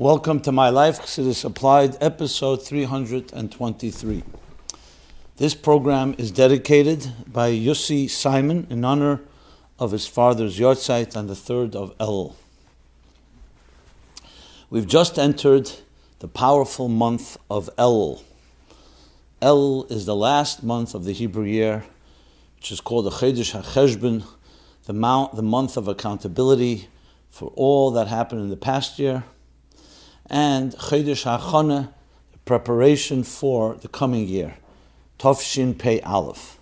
Welcome to My Life Chassidus Applied, episode 323. This program is dedicated by Yossi Simon in honor of his father's yahrzeit on the 3rd of El. We've just entered the powerful month of El. El is the last month of the Hebrew year, which is called the Chodesh HaCheshbon, the, the month of accountability for all that happened in the past year, and Chodesh HaChana, preparation for the coming year, Tovshin Pei Aleph.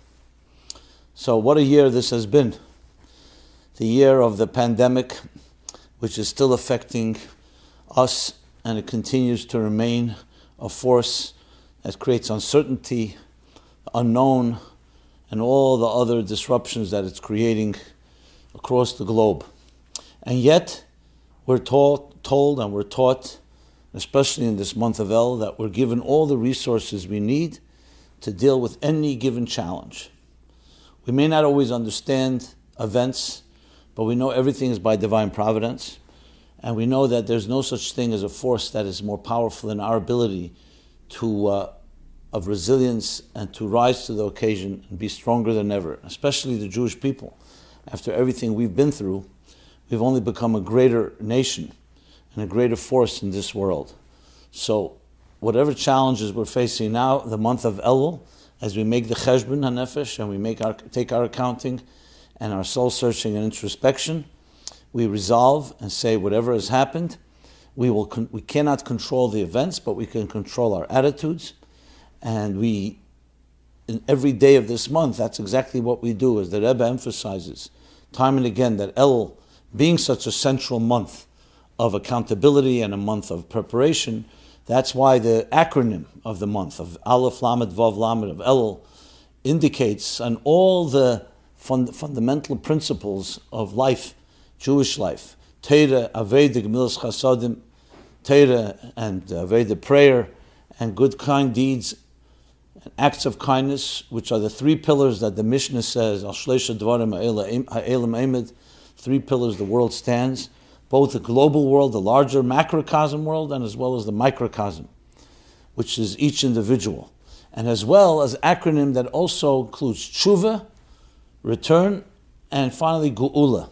So, what a year this has been. The year of the pandemic, which is still affecting us, and it continues to remain a force that creates uncertainty, unknown, and all the other disruptions that it's creating across the globe. And yet, we're taught, told and we're taught, especially in this month of El, that we're given all the resources we need to deal with any given challenge. We may not always understand events, but we know everything is by divine providence. And we know that there's no such thing as a force that is more powerful than our ability to uh, of resilience and to rise to the occasion and be stronger than ever, especially the Jewish people. After everything we've been through, we've only become a greater nation and a greater force in this world. So, whatever challenges we're facing now, the month of Elul, as we make the Cheshbon HaNefesh and we make our, take our accounting and our soul searching and introspection, we resolve and say whatever has happened, we, will con- we cannot control the events, but we can control our attitudes and we, in every day of this month, that's exactly what we do, as the Rebbe emphasizes time and again that El, being such a central month of accountability and a month of preparation, that's why the acronym of the month of Aleph Lamed Vav Lamed of El indicates on all the fund, fundamental principles of life, Jewish life, Torah, Avodah, Gemilas Chasadim, Torah and uh, Avodah prayer, and good kind deeds acts of kindness, which are the three pillars that the Mishnah says, Al Dvarim three pillars the world stands, both the global world, the larger macrocosm world, and as well as the microcosm, which is each individual. And as well as acronym that also includes tshuva, return, and finally geula.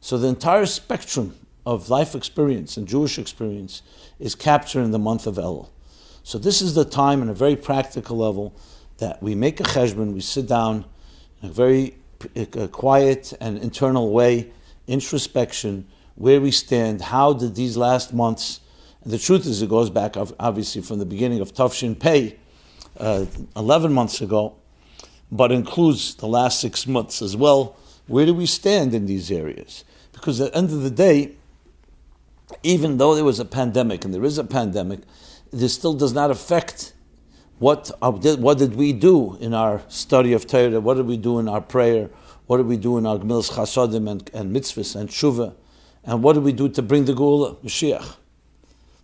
So the entire spectrum of life experience and Jewish experience is captured in the month of Elul. So this is the time, on a very practical level, that we make a cheshbon, we sit down in a very quiet and internal way, introspection, where we stand, how did these last months, the truth is it goes back obviously from the beginning of Tafshin Pei, uh, 11 months ago, but includes the last six months as well. Where do we stand in these areas? Because at the end of the day, even though there was a pandemic, and there is a pandemic, this still does not affect what, what did we do in our study of Torah, what did we do in our prayer, what did we do in our Gmilas Chasadim and, and mitzvahs and Shuvah, and what did we do to bring the Geula, Mashiach.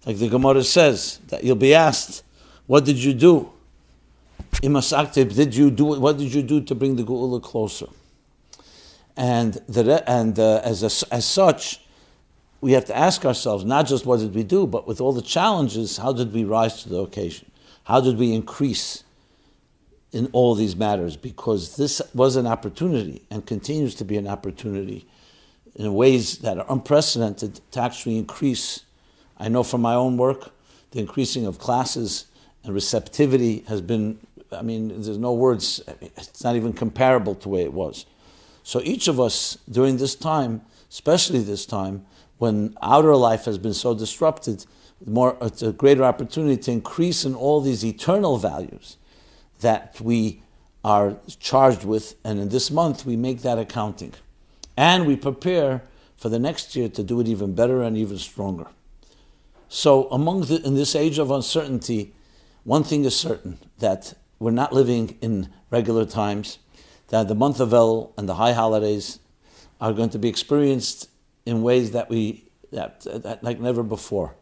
Like the Gemara says, that you'll be asked, what did you do? Imasakte, did you do what did you do to bring the Geula closer? And, the, and uh, as, a, as such, we have to ask ourselves not just what did we do, but with all the challenges, how did we rise to the occasion? How did we increase in all these matters? Because this was an opportunity and continues to be an opportunity in ways that are unprecedented to actually increase. I know from my own work, the increasing of classes and receptivity has been, I mean, there's no words, it's not even comparable to the way it was. So each of us during this time, especially this time, when outer life has been so disrupted, more uh, it's a greater opportunity to increase in all these eternal values that we are charged with, and in this month we make that accounting, and we prepare for the next year to do it even better and even stronger. So, among the, in this age of uncertainty, one thing is certain that we're not living in regular times. That the month of El and the high holidays are going to be experienced in ways that we that, that like never before.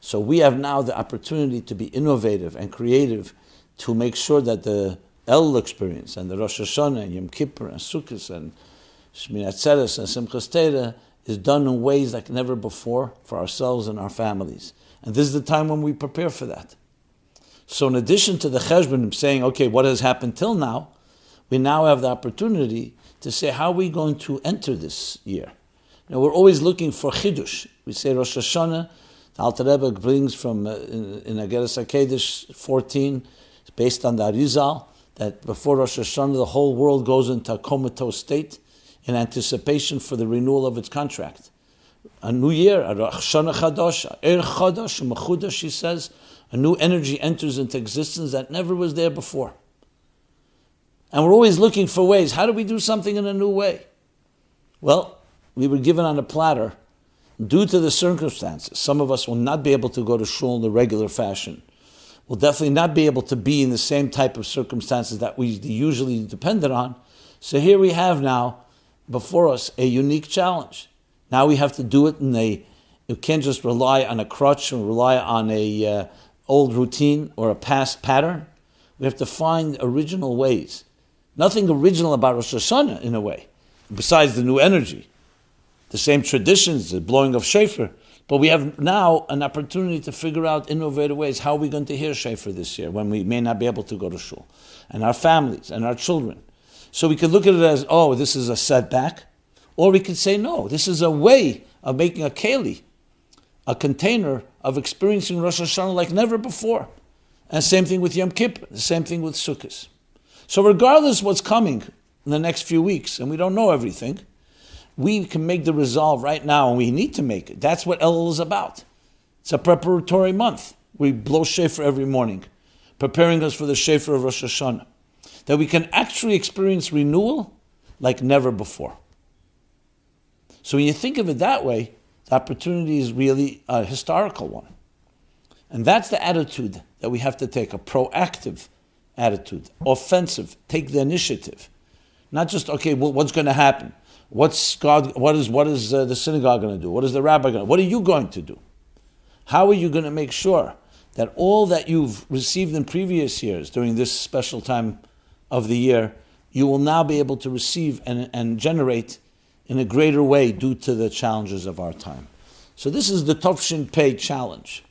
So we have now the opportunity to be innovative and creative to make sure that the El experience and the Rosh Hashanah and Yom Kippur and Sukkot and Shmini Atzeres and Simchas Torah is done in ways like never before for ourselves and our families. And this is the time when we prepare for that. So, in addition to the cheshbonim saying, okay, what has happened till now, we now have the opportunity to say, how are we going to enter this year? Now, we're always looking for chidush. We say Rosh Hashanah, the Alter Rebbe brings from uh, in, in Igeres HaKodesh 14, it's based on the Arizal, that before Rosh Hashanah, the whole world goes into a comatose state in anticipation for the renewal of its contract. A new year, a Er says, a new energy enters into existence that never was there before. And we're always looking for ways. How do we do something in a new way? Well, we were given on a platter, due to the circumstances. Some of us will not be able to go to shul in the regular fashion. We'll definitely not be able to be in the same type of circumstances that we usually depended on. So here we have now before us a unique challenge. Now we have to do it in a. You can't just rely on a crutch or rely on a uh, old routine or a past pattern. We have to find original ways. Nothing original about Rosh Hashanah in a way, besides the new energy, the same traditions, the blowing of shofar. But we have now an opportunity to figure out innovative ways. How are we going to hear shofar this year when we may not be able to go to shul, and our families and our children? So we could look at it as, oh, this is a setback, or we could say, no, this is a way of making a keli, a container of experiencing Rosh Hashanah like never before. And same thing with Yom Kippur, the same thing with Sukkot. So regardless what's coming in the next few weeks, and we don't know everything, we can make the resolve right now, and we need to make it. That's what Elul is about. It's a preparatory month. We blow shofar every morning, preparing us for the shofar of Rosh Hashanah that we can actually experience renewal like never before. So when you think of it that way, the opportunity is really a historical one. And that's the attitude that we have to take a proactive attitude, offensive, take the initiative. Not just, okay, well, what's going to happen? What's God, what is, what is uh, the synagogue going to do? What is the rabbi going to do? What are you going to do? How are you going to make sure that all that you've received in previous years during this special time of the year, you will now be able to receive and, and generate in a greater way due to the challenges of our time. So this is the Tovshin Pei challenge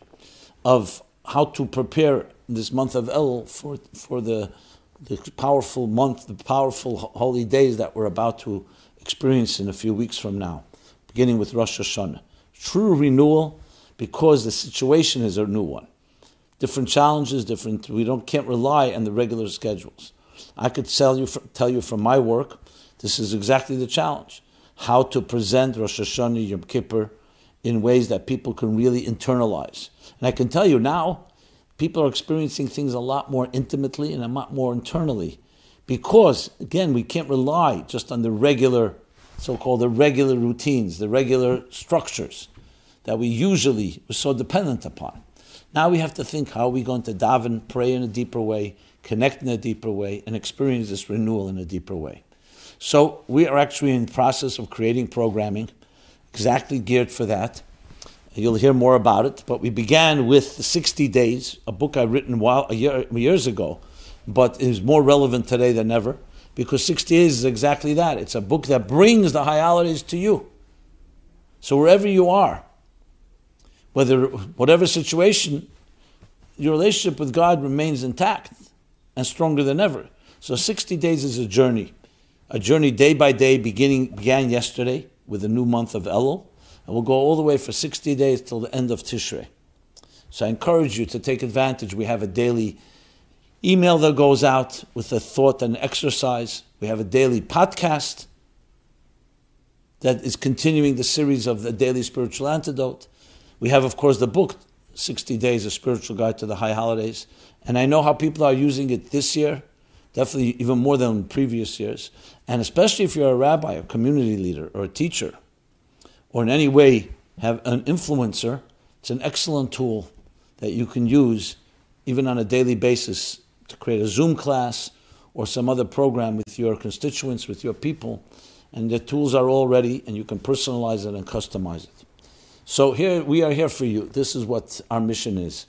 of how to prepare this month of El for, for the, the powerful month, the powerful holy days that we're about to experience in a few weeks from now, beginning with Rosh Hashanah. True renewal because the situation is a new one. Different challenges, different, we don't, can't rely on the regular schedules. I could tell you, tell you from my work, this is exactly the challenge. How to present Rosh Hashanah Yom Kippur in ways that people can really internalize. And I can tell you now, people are experiencing things a lot more intimately and a lot more internally. Because, again, we can't rely just on the regular, so called the regular routines, the regular structures that we usually were so dependent upon. Now we have to think how are we going to daven, pray in a deeper way, connect in a deeper way, and experience this renewal in a deeper way. So we are actually in the process of creating programming exactly geared for that. You'll hear more about it, but we began with the 60 Days, a book I've written while, a year, years ago, but is more relevant today than ever because 60 Days is exactly that. It's a book that brings the high holidays to you. So wherever you are, whether whatever situation, your relationship with God remains intact and stronger than ever. So 60 days is a journey. A journey day by day beginning began yesterday with the new month of Elul, and we'll go all the way for 60 days till the end of Tishrei. So I encourage you to take advantage. We have a daily email that goes out with a thought and exercise. We have a daily podcast that is continuing the series of the daily spiritual antidote. We have, of course, the book, 60 Days, A Spiritual Guide to the High Holidays. And I know how people are using it this year, definitely even more than previous years. And especially if you're a rabbi, a community leader, or a teacher, or in any way have an influencer, it's an excellent tool that you can use even on a daily basis to create a Zoom class or some other program with your constituents, with your people. And the tools are all ready, and you can personalize it and customize it. So here we are here for you. This is what our mission is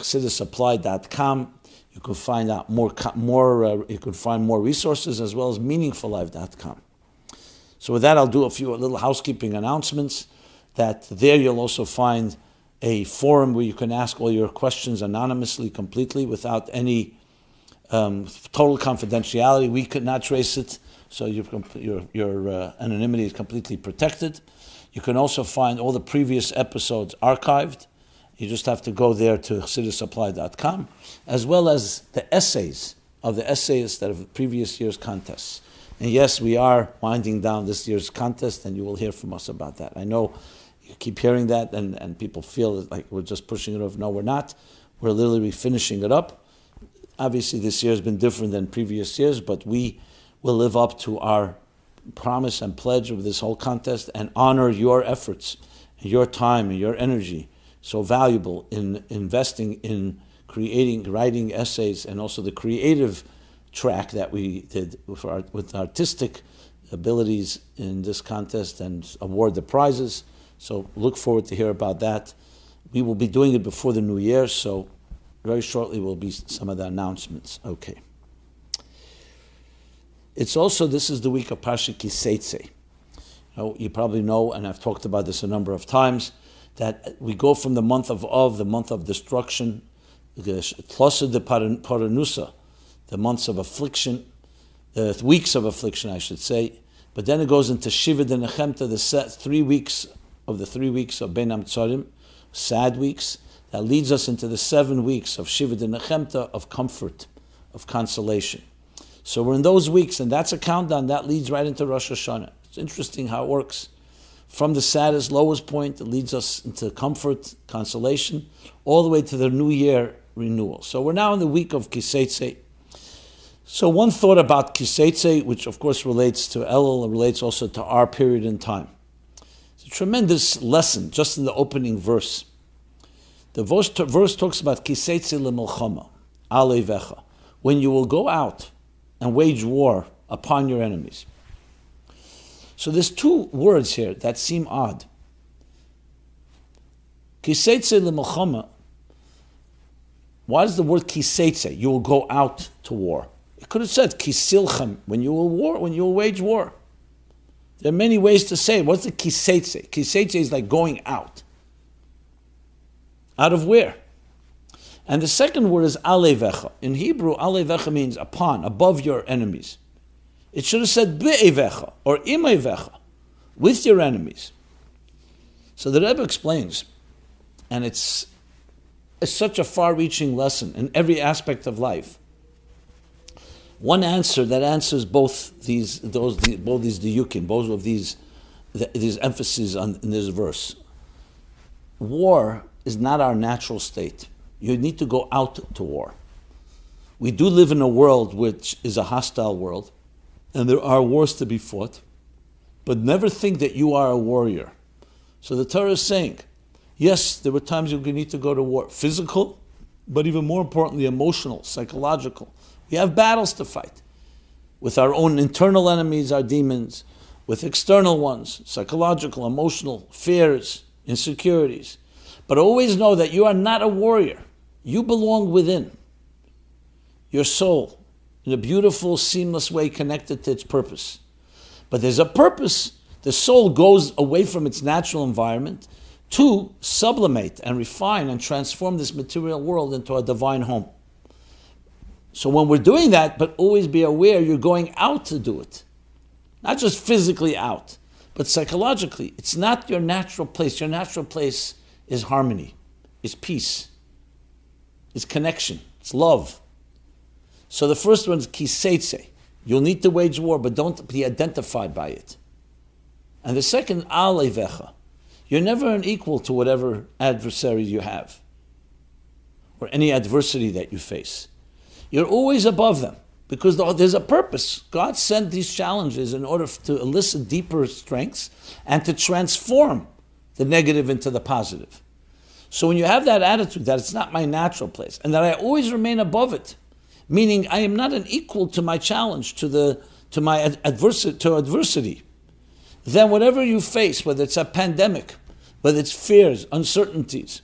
chassidusapplied.com. You can find out more, more uh, you can find more resources as well as meaningfullife.com. So with that, I'll do a few little housekeeping announcements. That there you'll also find a forum where you can ask all your questions anonymously, completely, without any um, total confidentiality. We could not trace it, so your, your, your uh, anonymity is completely protected. You can also find all the previous episodes archived. You just have to go there to chassidusapplied.com, as well as the essays of the essayists that have previous year's contests. And yes, we are winding down this year's contest, and you will hear from us about that. I know you keep hearing that, and, and people feel like we're just pushing it off. No, we're not. We're literally finishing it up. Obviously, this year has been different than previous years, but we will live up to our promise and pledge of this whole contest and honor your efforts, your time, and your energy, so valuable in investing in creating, writing essays, and also the creative track that we did with, our, with artistic abilities in this contest and award the prizes. So look forward to hear about that. We will be doing it before the new year, so very shortly will be some of the announcements. Okay. It's also this is the week of Parsha Kiseitse. You, probably know, and I've talked about this a number of times, that we go from the month of Av, the month of destruction, the Tlosa de Paranusa, the months of affliction, the weeks of affliction, I should say. But then it goes into Shiva de Nechemta, the three weeks of the three weeks of Ben Tzorim, sad weeks. That leads us into the seven weeks of Shiva de Nechemta, of comfort, of consolation. So we're in those weeks, and that's a countdown that leads right into Rosh Hashanah. It's interesting how it works. From the saddest, lowest point, it leads us into comfort, consolation, all the way to the new year renewal. So we're now in the week of Kiseitse. So one thought about Kiseitse, which of course relates to Elul relates also to our period in time. It's a tremendous lesson just in the opening verse. The verse, verse talks about Kiseitse le'melchama, alevecha, when you will go out and wage war upon your enemies. So there's two words here that seem odd. Kiseitse le'melchama, why does the word kiseitse, you will go out to war? It could have said kisilchem when you will war, when you will wage war. There are many ways to say it. What's the kiseitse? Kiseitse is like going out. Out of where? And the second word is alevecha. In Hebrew, alevecha means upon, above your enemies. It should have said be'evecha or imevecha, with your enemies. So the Rebbe explains, and it's, it's such a far-reaching lesson in every aspect of life one answer that answers both these those both these diyukim, both of these these emphases on in this verse. War is not our natural state. You need to go out to war. We do live in a world which is a hostile world, and there are wars to be fought, but never think that you are a warrior. So the Torah is saying, yes, there were times you need to go to war, physical, but even more importantly, emotional, psychological. We have battles to fight with our own internal enemies, our demons, with external ones, psychological, emotional, fears, insecurities. But always know that you are not a warrior. You belong within your soul in a beautiful, seamless way connected to its purpose. But there's a purpose. The soul goes away from its natural environment to sublimate and refine and transform this material world into a divine home. So when we're doing that, but always be aware you're going out to do it. Not just physically out, but psychologically. It's not your natural place. Your natural place is harmony, is peace, is connection, it's love. So the first one is kiseitse. You'll need to wage war, but don't be identified by it. And the second, alevecha. You're never an equal to whatever adversary you have or any adversity that you face. You're always above them because there's a purpose. God sent these challenges in order to elicit deeper strengths and to transform the negative into the positive. So when you have that attitude that it's not my natural place and that I always remain above it, meaning I am not an equal to my challenge, to the to my adversity, to adversity, then whatever you face, whether it's a pandemic, whether it's fears, uncertainties,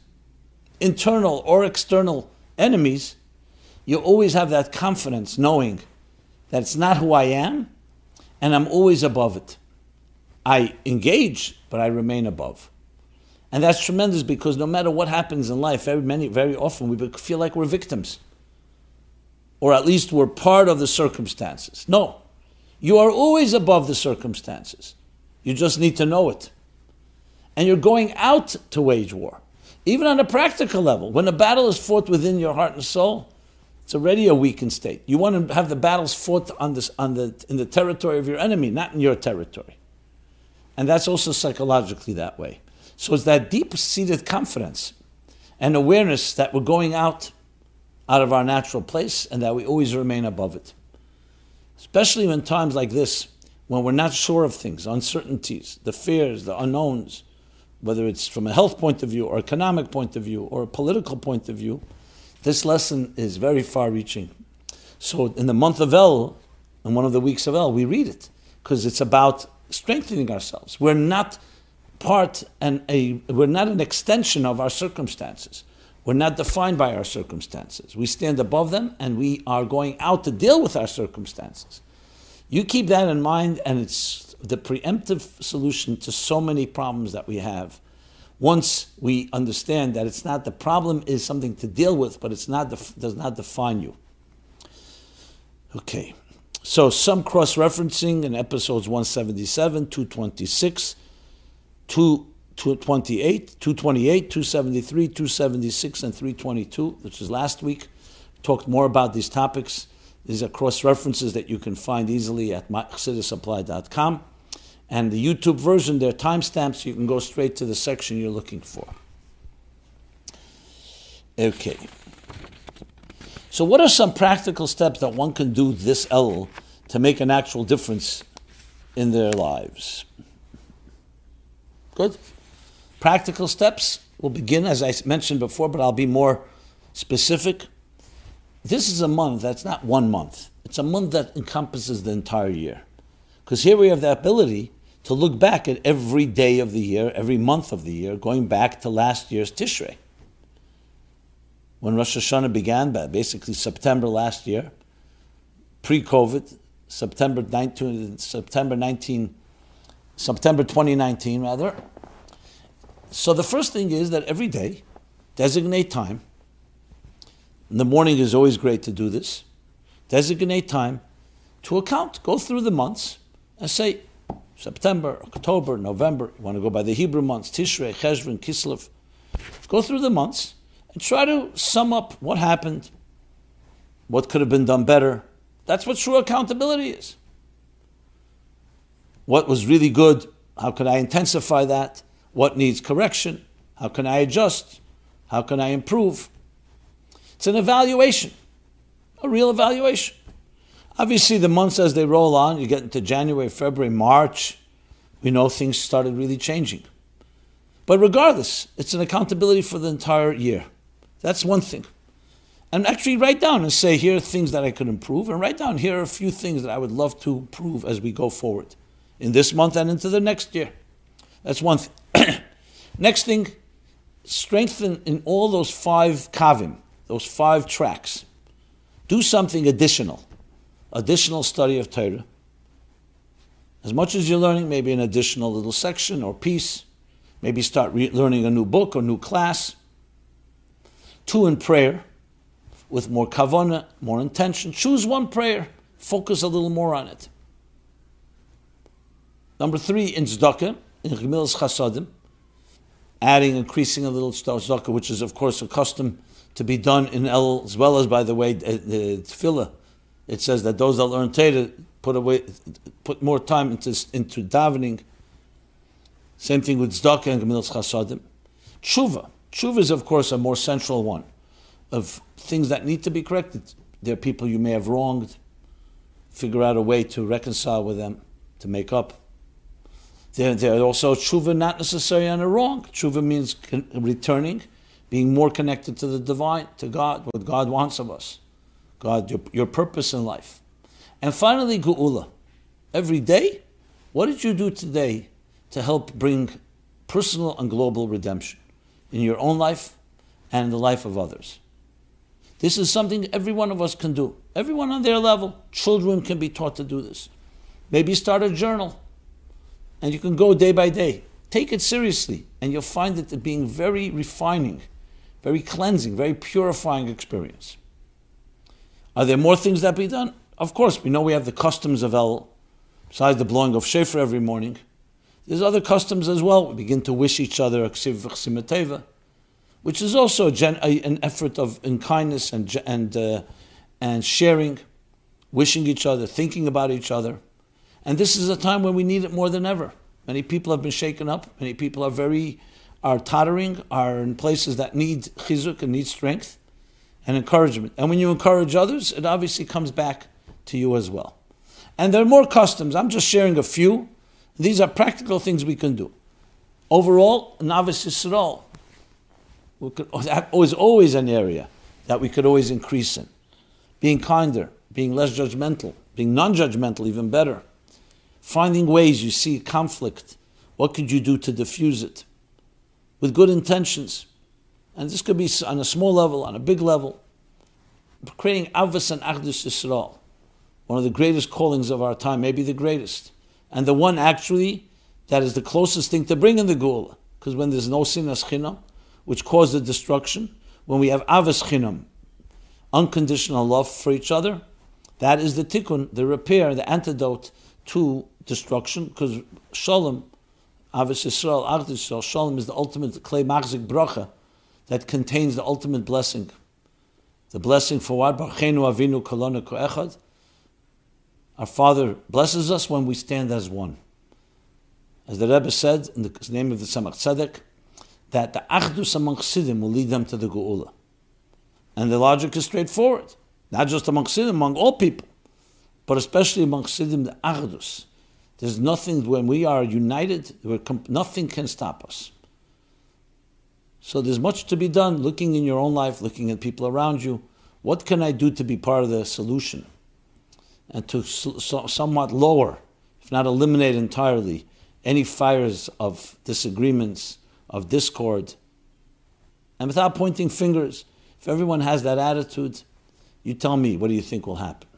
internal or external enemies, you always have that confidence knowing that it's not who I am and I'm always above it. I engage, but I remain above. And that's tremendous because no matter what happens in life, very many, very often we feel like we're victims. Or at least we're part of the circumstances. No. You are always above the circumstances. You just need to know it. And you're going out to wage war. Even on a practical level, when a battle is fought within your heart and soul, it's already a weakened state. You want to have the battles fought on this, on the, in the territory of your enemy, not in your territory. And that's also psychologically that way. So it's that deep seated confidence and awareness that we're going out out of our natural place and that we always remain above it. Especially in times like this, when we're not sure of things, uncertainties, the fears, the unknowns, whether it's from a health point of view or economic point of view or a political point of view, this lesson is very far reaching. So in the month of El, in one of the weeks of El, we read it because it's about strengthening ourselves. We're not part and a we're not an extension of our circumstances. We're not defined by our circumstances. We stand above them and we are going out to deal with our circumstances. You keep that in mind, and it's the preemptive solution to so many problems that we have. Once we understand that it's not the problem is something to deal with, but it's not does not define you. Okay, so some cross referencing in episodes 177, 226, 2. 228, 228, 273, 276, and 322, which is last week. Talked more about these topics. These are cross references that you can find easily at chassidusapplied.com. And the YouTube version, there are timestamps. You can go straight to the section you're looking for. Okay. So, what are some practical steps that one can do this Elul to make an actual difference in their lives? Good. Practical steps will begin, as I mentioned before, but I'll be more specific. This is a month that's not one month, it's a month that encompasses the entire year. Because here we have the ability to look back at every day of the year, every month of the year, going back to last year's Tishrei. When Rosh Hashanah began, basically September last year, pre COVID, September 19, September 19, September 2019 rather, so the first thing is that every day, designate time. In the morning is always great to do this. Designate time to account. Go through the months and say September, October, November. You want to go by the Hebrew months, Tishrei, Cheshvan, Kislev. Go through the months and try to sum up what happened, what could have been done better. That's what true accountability is. What was really good? How could I intensify that? What needs correction? How can I adjust? How can I improve? It's an evaluation, a real evaluation. Obviously, the months as they roll on, you get into January, February, March, we know things started really changing. But regardless, it's an accountability for the entire year. That's one thing. And actually write down and say, here are things that I could improve, and write down, here are a few things that I would love to improve as we go forward in this month and into the next year. That's one thing. Next thing, strengthen in all those five kavim, those five tracks. Do something additional, additional study of Torah. As much as you're learning, maybe an additional little section or piece. Maybe start re- learning a new book or new class. Two in prayer, with more kavana, more intention. Choose one prayer. Focus a little more on it. Number three, in tzedakah, in Gemilas Chasadim adding, increasing a little tzedakah, which is of course a custom to be done in El, as well as by the way the, tefillah. It says that those that learn Torah put away, put more time into into davening. Same thing with tzedakah and gemilas chasadim. Tshuva, tshuva is of course a more central one of things that need to be corrected. There are people you may have wronged. Figure out a way to reconcile with them, to make up. There, there also tshuva not necessarily on a wrong. Tshuva means returning, being more connected to the divine, to God, what God wants of us, God, your, your purpose in life. And finally, geula. Every day, what did you do today to help bring personal and global redemption in your own life and the life of others? This is something every one of us can do. Everyone on their level. Children can be taught to do this. Maybe start a journal And you can go day by day. Take it seriously, and you'll find it being very refining, very cleansing, very purifying experience. Are there more things that be done? Of course, we know we have the customs of El, besides the blowing of shofar every morning. There's other customs as well. We begin to wish each other a which is also gen- a, an effort of in kindness and and uh, and sharing, wishing each other, thinking about each other, and this is a time when we need it more than ever. Many people have been shaken up. Many people are very are tottering, are in places that need chizuk and need strength and encouragement. And when you encourage others, it obviously comes back to you as well. And there are more customs. I'm just sharing a few. These are practical things we can do. Overall, Ahavas Yisrael oh, was always an area that we could always increase in. Being kinder, being less judgmental, being non judgmental, even better. Finding ways you see conflict. What could you do to diffuse it? With good intentions. And this could be on a small level, on a big level. Creating Ahavas and Achdus Yisrael. One of the greatest callings of our time, maybe the greatest. And the one actually that is the closest thing to bring in the Geula. Because when there's no sinas chinam, which caused the destruction, when we have ahavas chinam, unconditional love for each other, that is the tikkun, the repair, the antidote to destruction, because shalom, ahavas Yisrael, Yisrael, shalom is the ultimate clay machzik bracha that contains the ultimate blessing. The blessing for what? Barchenu avinu kolona ko'echad, our Father blesses us when we stand as one. As the Rebbe said in the name of the Tzemach Tzedek, that the Achdus among Sidim will lead them to the Geula. And the logic is straightforward. Not just among Sidim, among all people, but especially among Sidim, the Achdus. There's nothing, when we are united, nothing can stop us. So there's much to be done looking in your own life, looking at people around you. What can I do to be part of the solution? and to so, somewhat lower, if not eliminate entirely, any fires of disagreements, of discord. And without pointing fingers, if everyone has that attitude, you tell me, what do you think will happen?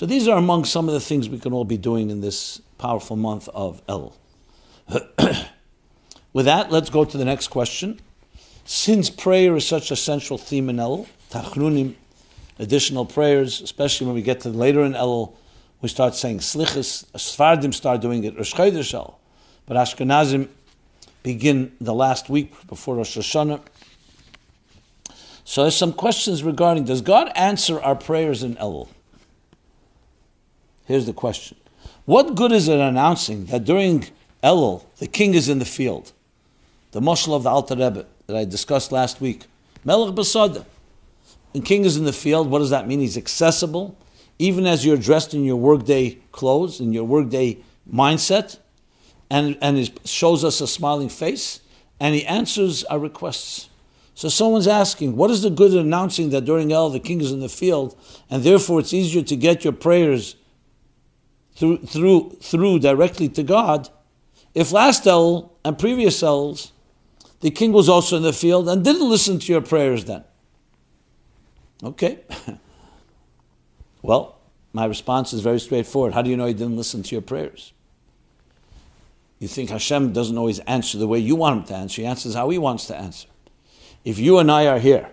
So these are among some of the things we can all be doing in this powerful month of El. With that, let's go to the next question. Since prayer is such a central theme in El, Tachnunim, additional prayers, especially when we get to later in El, we start saying slichas. Sfardim start doing it Rosh Chodesh El, but Ashkenazim begin the last week before Rosh Hashanah. So there's some questions regarding, does God answer our prayers in Elul? Here's the question. What good is it announcing that during Elul, the king is in the field? The Moshel of the Alter Rebbe that I discussed last week. Melech Basada. The king is in the field. What does that mean? He's accessible, even as you're dressed in your workday clothes, in your workday mindset, and, and he shows us a smiling face, and he answers our requests. So someone's asking, what is the good of announcing that during El the king is in the field, and therefore it's easier to get your prayers through through through directly to God, if last El and previous El's the king was also in the field and didn't listen to your prayers then. Okay. well, my response is very straightforward. How do you know he didn't listen to your prayers? You think Hashem doesn't always answer the way you want him to answer. He answers how he wants to answer. If you and I are here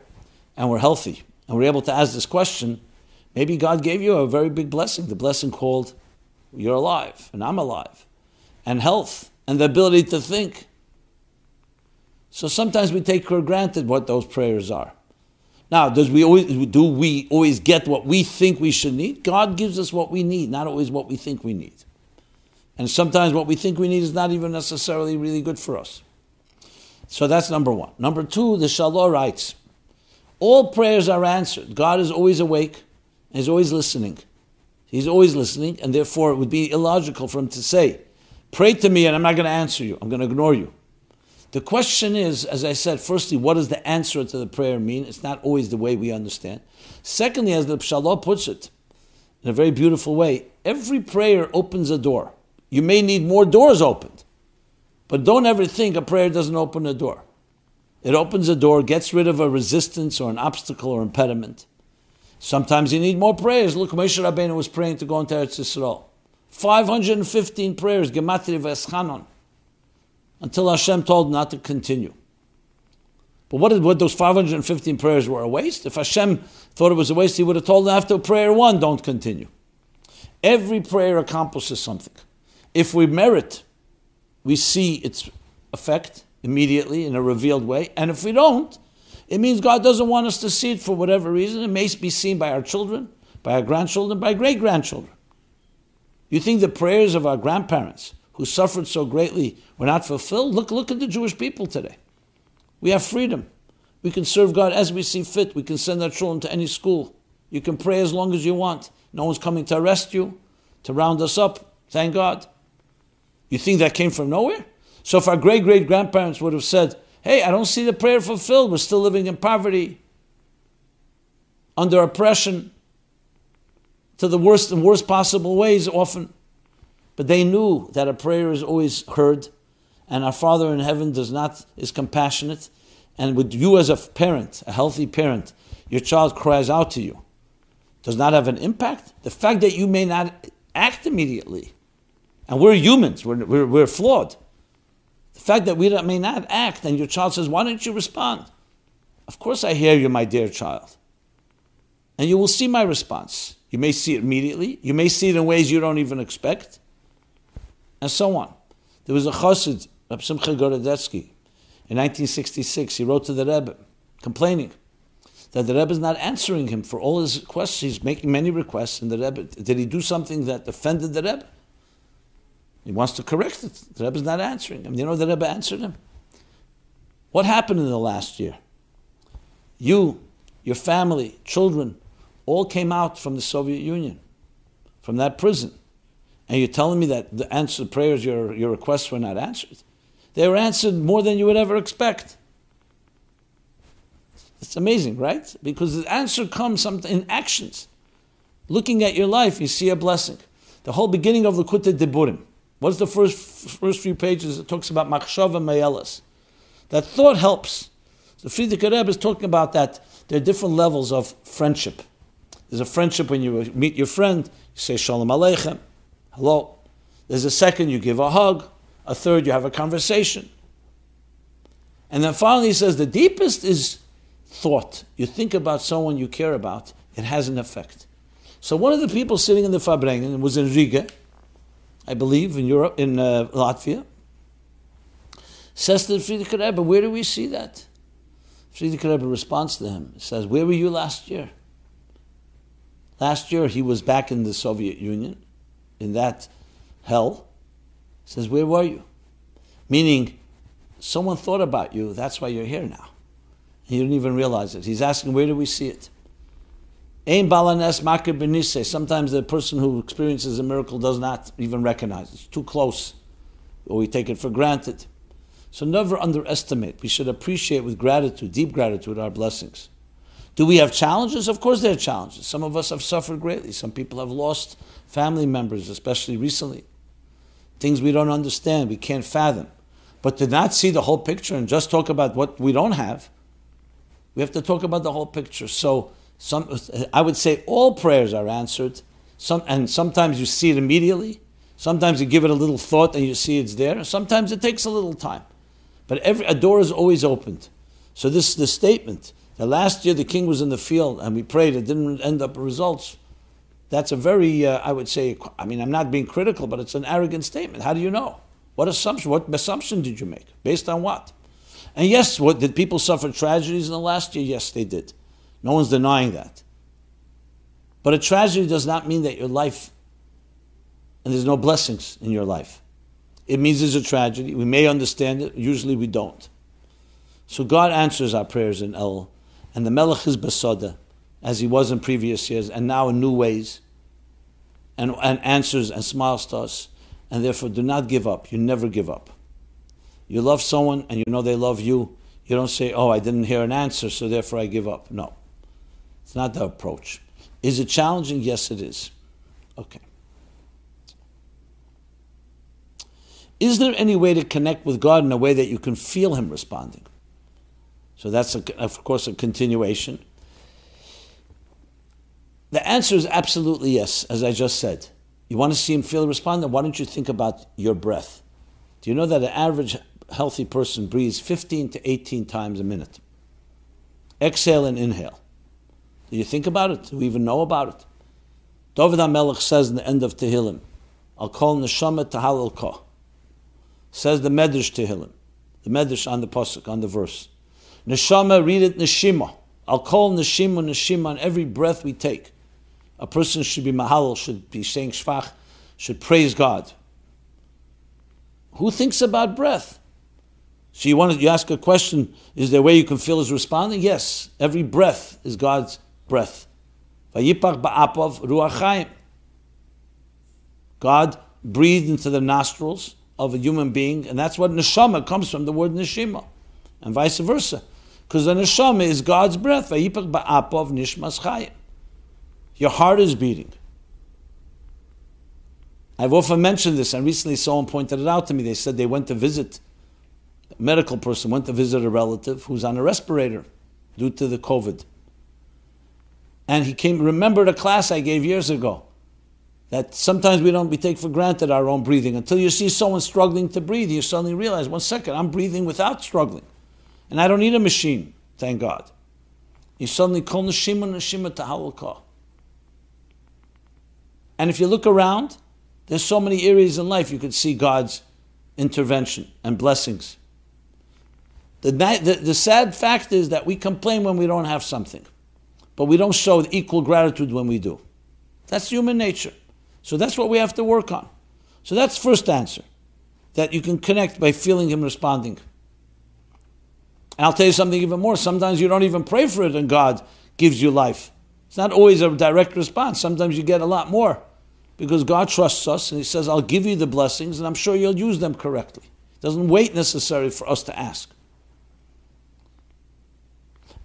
and we're healthy and we're able to ask this question, maybe God gave you a very big blessing, the blessing called you're alive and I'm alive, and health and the ability to think. So sometimes we take for granted what those prayers are. Now, does we always, do we always get what we think we should need? God gives us what we need, not always what we think we need. And sometimes what we think we need is not even necessarily really good for us. So that's number one. Number two, the Shalom writes, all prayers are answered. God is always awake, and He's always listening. He's always listening, and therefore it would be illogical for Him to say, Pray to me, and I'm not going to answer you. I'm going to ignore you. The question is, as I said, firstly, what does the answer to the prayer mean? It's not always the way we understand. Secondly, as the Pshalah puts it, in a very beautiful way, every prayer opens a door. You may need more doors opened, but don't ever think a prayer doesn't open a door. It opens a door, gets rid of a resistance or an obstacle or impediment. Sometimes you need more prayers. Look, Moshe Rabbeinu was praying to go into Eretz Yisrael. 515 prayers, Gematria Va'eschanan, until Hashem told not to continue. But what, did, what those 515 prayers were a waste? If Hashem thought it was a waste, he would have told them after prayer one, don't continue. Every prayer accomplishes something. If we merit, we see its effect immediately in a revealed way. And if we don't, it means God doesn't want us to see it for whatever reason. It may be seen by our children, by our grandchildren, by great grandchildren. You think the prayers of our grandparents who suffered so greatly were not fulfilled? Look, look at the Jewish people today. We have freedom. We can serve God as we see fit. We can send our children to any school. You can pray as long as you want. No one's coming to arrest you, to round us up. Thank God. You think that came from nowhere? So if our great great grandparents would have said, Hey, I don't see the prayer fulfilled, we're still living in poverty, under oppression, to the worst and worst possible ways often. But they knew that a prayer is always heard, and our Father in heaven does not is compassionate. And with you as a parent, a healthy parent, your child cries out to you, does not have an impact. The fact that you may not act immediately, and we're humans, we're, we're, we're flawed. The fact that we may not act, and your child says, Why don't you respond? Of course, I hear you, my dear child. And you will see my response. You may see it immediately. You may see it in ways you don't even expect, and so on. There was a chassid, Reb Simcha Gorodetsky, in 1966. He wrote to the Rebbe, complaining that the Rebbe is not answering him for all his requests. He's making many requests, and the Rebbe did he do something that offended the Rebbe? He wants to correct it. The Rebbe is not answering him. You know the Rebbe answered him. What happened in the last year? You, your family, children, all came out from the Soviet Union, from that prison. And you're telling me that the answer prayers, your, your requests were not answered. They were answered more than you would ever expect. It's amazing, right? Because the answer comes in actions. Looking at your life, you see a blessing. The whole beginning of the Likutei Diburim. What's the first first few pages? It talks about machshava meyelas. That thought helps. The Frierdiker Rebbe is talking about that. There are different levels of friendship. There's a friendship when you meet your friend, you say Shalom Aleichem, hello. There's a second, you give a hug. A third, you have a conversation. And then finally, he says the deepest is thought. You think about someone you care about, it has an effect. So one of the people sitting in the Farbrengen was in Riga, I believe, in Europe, in uh, Latvia, says to Frierdiker Rebbe, where do we see that? Frierdiker Rebbe responds to him, says, where were you last year? Last year he was back in the Soviet Union, in that hell. He says, Where were you? Meaning, someone thought about you, that's why you're here now. He didn't even realize it. He's asking, Where do we see it? Ein balanes makir benise. Sometimes the person who experiences a miracle does not even recognize it. It's too close, or we take it for granted. So never underestimate. We should appreciate with gratitude, deep gratitude, our blessings. Do we have challenges? Of course, there are challenges. Some of us have suffered greatly. Some people have lost family members, especially recently. Things we don't understand, we can't fathom. But to not see the whole picture and just talk about what we don't have, we have to talk about the whole picture. So, some, I would say all prayers are answered, some, and sometimes you see it immediately. Sometimes you give it a little thought and you see it's there. Sometimes it takes a little time. But every, a door is always opened. So this is the statement the last year the king was in the field and we prayed, it didn't end up results. That's a very, uh, I would say, I mean, I'm not being critical, but it's an arrogant statement. How do you know? What assumption? What assumption did you make? Based on what? And yes, what, did people suffer tragedies in the last year? Yes, they did. No one's denying that. But a tragedy does not mean that your life and there's no blessings in your life. It means there's a tragedy. We may understand it. Usually we don't. So God answers our prayers in El and the Melech is Basada, as he was in previous years, and now in new ways, and, and answers and smiles to us. And therefore, do not give up. You never give up. You love someone and you know they love you. You don't say, Oh, I didn't hear an answer, so therefore I give up. No. It's not the approach. Is it challenging? Yes, it is. Okay. Is there any way to connect with God in a way that you can feel Him responding? So that's, a, of course, a continuation. The answer is absolutely yes, as I just said. You want to see him feel responding? Why don't you think about your breath? Do you know that an average healthy person breathes 15 to 18 times a minute? Exhale and inhale. Do you think about it? Do we even know about it? David HaMelech says in the end of Tehillim, I'll call Neshama Tahal Ka. Says the Medrash Tehillim, the Medrash on the Pasuk, on the verse. Neshama, read it Neshima. I'll call Neshima Neshima on every breath we take. A person should be Mahal, should be saying Shvach, should praise God. Who thinks about breath? So you want to, you ask a question, is there a way you can feel his responding? Yes. Every breath is God's breath. Vayipach ba'apav ruach God breathed into the nostrils of a human being, and that's what neshama comes from the word neshima, and vice versa. Because the neshama is God's breath. Vayipach ba'apav nishmas chayim. Your heart is beating. I've often mentioned this, and recently someone pointed it out to me. They said they went to visit, a medical person went to visit a relative who's on a respirator due to the COVID. And he came, remembered a class I gave years ago that sometimes we don't we take for granted our own breathing. Until you see someone struggling to breathe, you suddenly realize, one second, I'm breathing without struggling. And I don't need a machine, thank God. You suddenly call Neshima Neshima Tahalukah. And if you look around, there's so many areas in life you could see God's intervention and blessings. The, the, the sad fact is that we complain when we don't have something, but we don't show equal gratitude when we do. That's human nature. So that's what we have to work on. So that's first answer, that you can connect by feeling Him responding. And I'll tell you something even more. Sometimes you don't even pray for it and God gives you life. It's not always a direct response. Sometimes you get a lot more because God trusts us and He says, I'll give you the blessings and I'm sure you'll use them correctly. It doesn't wait necessary for us to ask.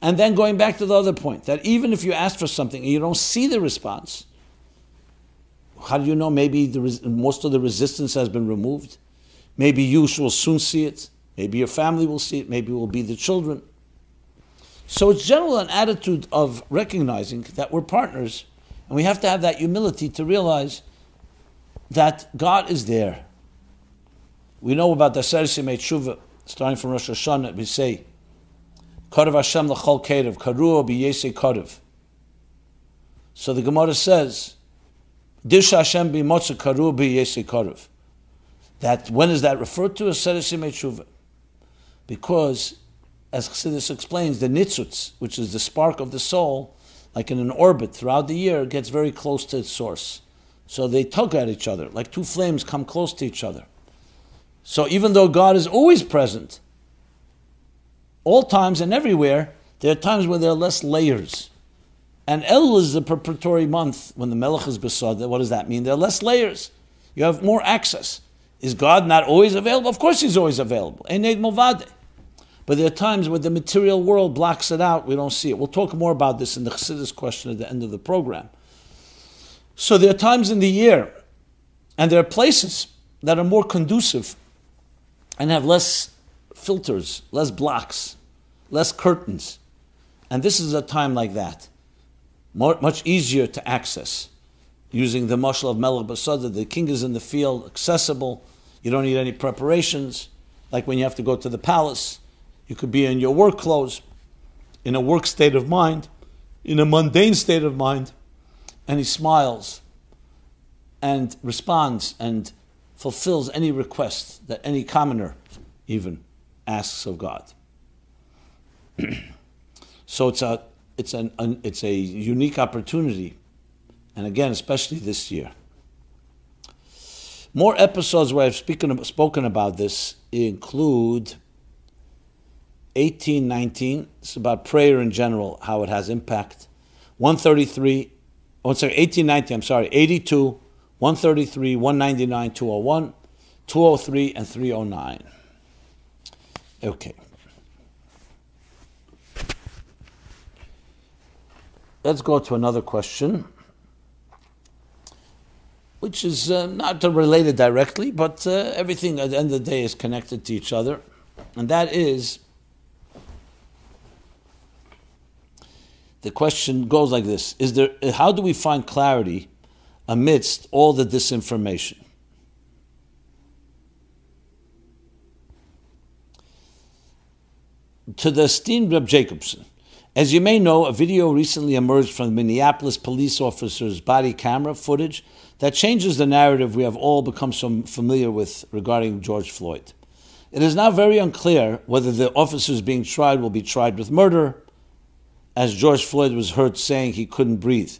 And then going back to the other point, that even if you ask for something and you don't see the response, how do you know maybe the, most of the resistance has been removed? Maybe you will soon see it. Maybe your family will see it. Maybe it will be the children. So it's general an attitude of recognizing that we're partners and we have to have that humility to realize that God is there. We know about the Seres Tshuva, starting from Rosh Hashanah, we say, Karev Hashem l'chol kerev, karua b'yese karev. So the Gemara says, Dish Hashem b'motza karua b'yese karev. That, when is that referred to as Seres Tshuva? Because, as Chassidus explains, the nitzutz, which is the spark of the soul, like in an orbit throughout the year, gets very close to its source. So they tug at each other, like two flames come close to each other. So even though God is always present, all times and everywhere, there are times when there are less layers. And El is the preparatory month when the Melech is besod. What does that mean? There are less layers. You have more access. Is God not always available? Of course He's always available. Ened Movade. But there are times when the material world blocks it out, we don't see it. We'll talk more about this in the Chassidus question at the end of the program. So there are times in the year, and there are places that are more conducive and have less filters, less blocks, less curtains. And this is a time like that. More, much easier to access. Using the mashal of Melech Basada, the king is in the field, accessible. You don't need any preparations, like when you have to go to the palace. You could be in your work clothes, in a work state of mind, in a mundane state of mind, and he smiles and responds and fulfills any request that any commoner even asks of God. so it's a it's an, an, it's a unique opportunity, and again, especially this year. More episodes where I've speaking, spoken about this include 18, 19. It's about prayer in general, how it has impact. 133, oh, sorry, 18, 19, I'm sorry, 82, 133, 199, 201, 203, and 309. Okay. Let's go to another question, which is uh, not related directly, but uh, everything at the end of the day is connected to each other. And that is the question goes like this: Is there? How do we find clarity amidst all the disinformation. To the esteemed Reb Jacobson, as you may know, a video recently emerged from the Minneapolis police officer's body camera footage that changes the narrative we have all become so familiar with regarding George Floyd. It is now very unclear whether the officers being tried will be tried with murder, as George Floyd was heard saying he couldn't breathe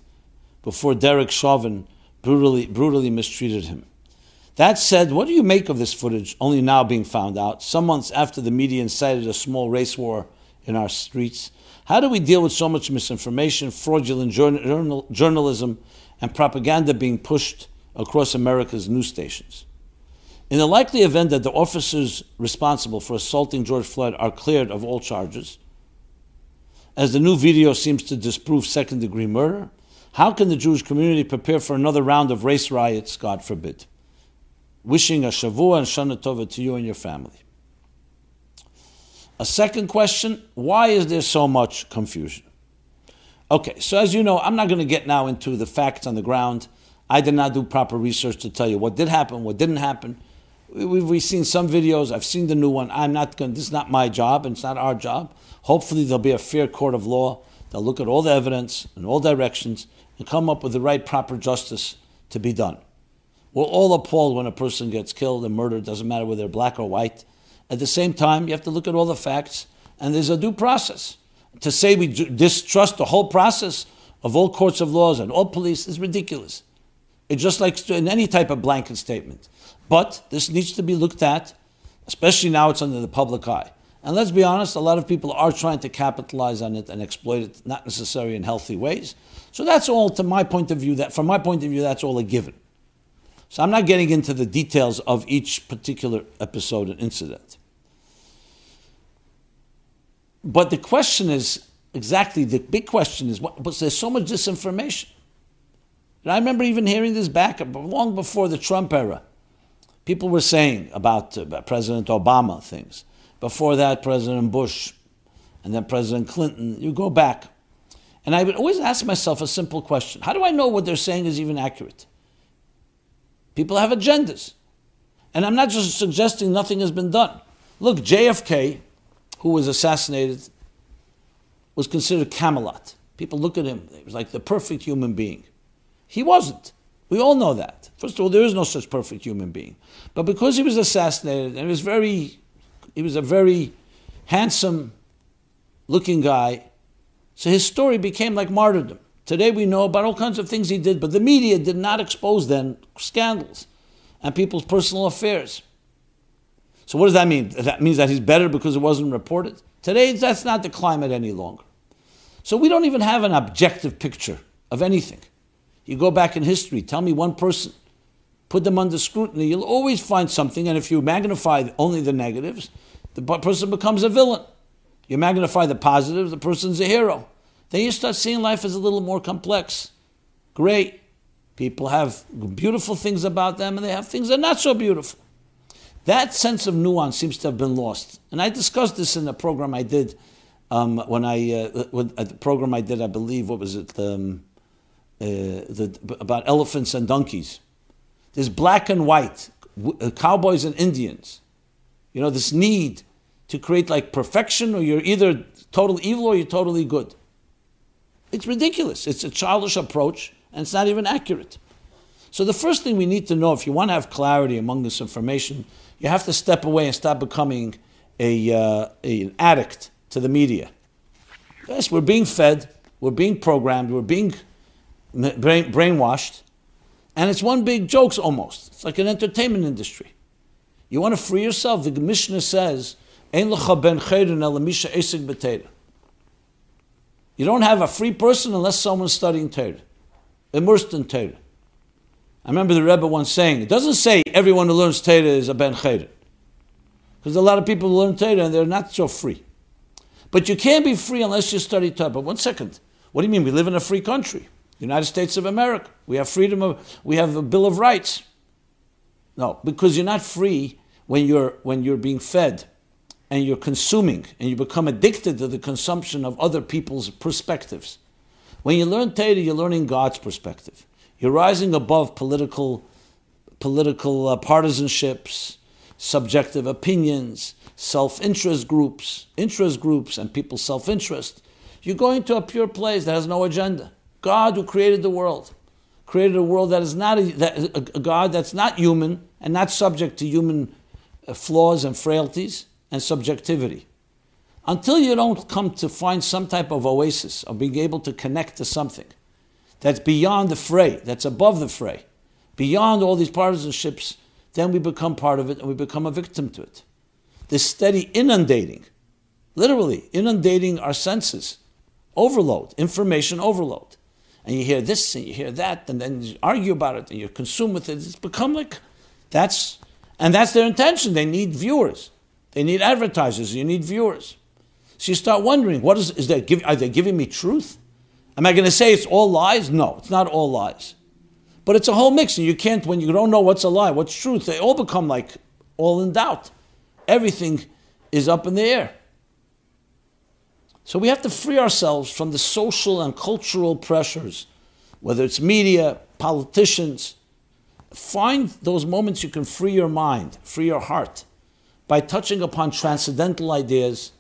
before Derek Chauvin brutally, brutally mistreated him. That said, what do you make of this footage only now being found out, some months after the media incited a small race war in our streets? How do we deal with so much misinformation, fraudulent journal, journalism, and propaganda being pushed across America's news stations? In the likely event that the officers responsible for assaulting George Floyd are cleared of all charges, as the new video seems to disprove second degree murder, how can the Jewish community prepare for another round of race riots, God forbid? Wishing a Shavua and Shana Tova to you and your family. A second question why is there so much confusion? Okay, so as you know, I'm not going to get now into the facts on the ground. I did not do proper research to tell you what did happen, what didn't happen. We've, we've seen some videos. I've seen the new one. I'm not going. This is not my job, and it's not our job. Hopefully, there'll be a fair court of law. They'll look at all the evidence in all directions and come up with the right proper justice to be done. We're all appalled when a person gets killed and murdered. Doesn't matter whether they're black or white. At the same time, you have to look at all the facts, and there's a due process. To say we distrust the whole process of all courts of laws and all police is ridiculous. It's just like in any type of blanket statement. But this needs to be looked at, especially now it's under the public eye. And let's be honest, a lot of people are trying to capitalize on it and exploit it, not necessarily in healthy ways. So that's all, to my point of view, that from my point of view, that's all a given. So I'm not getting into the details of each particular episode and incident. But the question is exactly the big question is what, but there's so much disinformation. And I remember even hearing this back long before the Trump era. People were saying about, uh, about President Obama things. Before that, President Bush, and then President Clinton. You go back. And I would always ask myself a simple question How do I know what they're saying is even accurate? People have agendas. And I'm not just suggesting nothing has been done. Look, JFK, who was assassinated, was considered Camelot. People look at him, he was like the perfect human being. He wasn't. We all know that. First of all, there is no such perfect human being. But because he was assassinated, and he was very, he was a very handsome looking guy, so his story became like martyrdom. Today we know about all kinds of things he did, but the media did not expose then scandals and people's personal affairs. So what does that mean? That means that he's better because it wasn't reported? Today that's not the climate any longer. So we don't even have an objective picture of anything. You go back in history, tell me one person, put them under scrutiny, you'll always find something, and if you magnify only the negatives, the person becomes a villain. You magnify the positives, the person's a hero. Then you start seeing life as a little more complex. Great. People have beautiful things about them and they have things that are not so beautiful. That sense of nuance seems to have been lost. And I discussed this in the program I did um, when I, uh, when, uh, the program I did, I believe, what was it, um, uh, the, about elephants and donkeys. There's black and white, uh, cowboys and Indians. You know, this need to create like perfection, or you're either total evil or you're totally good. It's ridiculous. It's a childish approach, and it's not even accurate. So the first thing we need to know, if you want to have clarity among this information, you have to step away and stop becoming a, uh, a, an addict to the media. Yes, we're being fed, we're being programmed, we're being brain, brainwashed, and it's one big joke almost. It's like an entertainment industry. You want to free yourself? The Mishnah says, "Ein ben esig you don't have a free person unless someone's studying Torah, immersed in Torah. I remember the Rebbe once saying, it doesn't say everyone who learns Torah is a Ben Chorin. Because a lot of people learn Torah and they're not so free. But you can't be free unless you study Torah. But one second, what do you mean? We live in a free country, United States of America. We have freedom of, we have a Bill of Rights. No, because you're not free when you're, when you're being fed and you're consuming and you become addicted to the consumption of other people's perspectives. When you learn Torah, you're learning God's perspective. You're rising above political, political uh, partisanships, subjective opinions, self-interest groups, interest groups, and people's self-interest. You're going to a pure place that has no agenda. God, who created the world, created a world that is not a, that, a, God that's not human and not subject to human uh, flaws and frailties and subjectivity. Until you don't come to find some type of oasis of being able to connect to something that's beyond the fray, that's above the fray, beyond all these partisanships, then we become part of it and we become a victim to it. This steady inundating, literally inundating our senses, overload, information overload. And you hear this and you hear that, and then you argue about it and you consume with it. It's become like that's, and that's their intention. They need viewers, they need advertisers, you need viewers. So you start wondering, what is, is that, are they giving me truth? Am I going to say it's all lies? No, it's not all lies. But it's a whole mix, and you can't, when you don't know what's a lie, what's truth, they all become like all in doubt. Everything is up in the air. So we have to free ourselves from the social and cultural pressures, whether it's media, politicians. Find those moments you can free your mind, free your heart, by touching upon transcendental ideas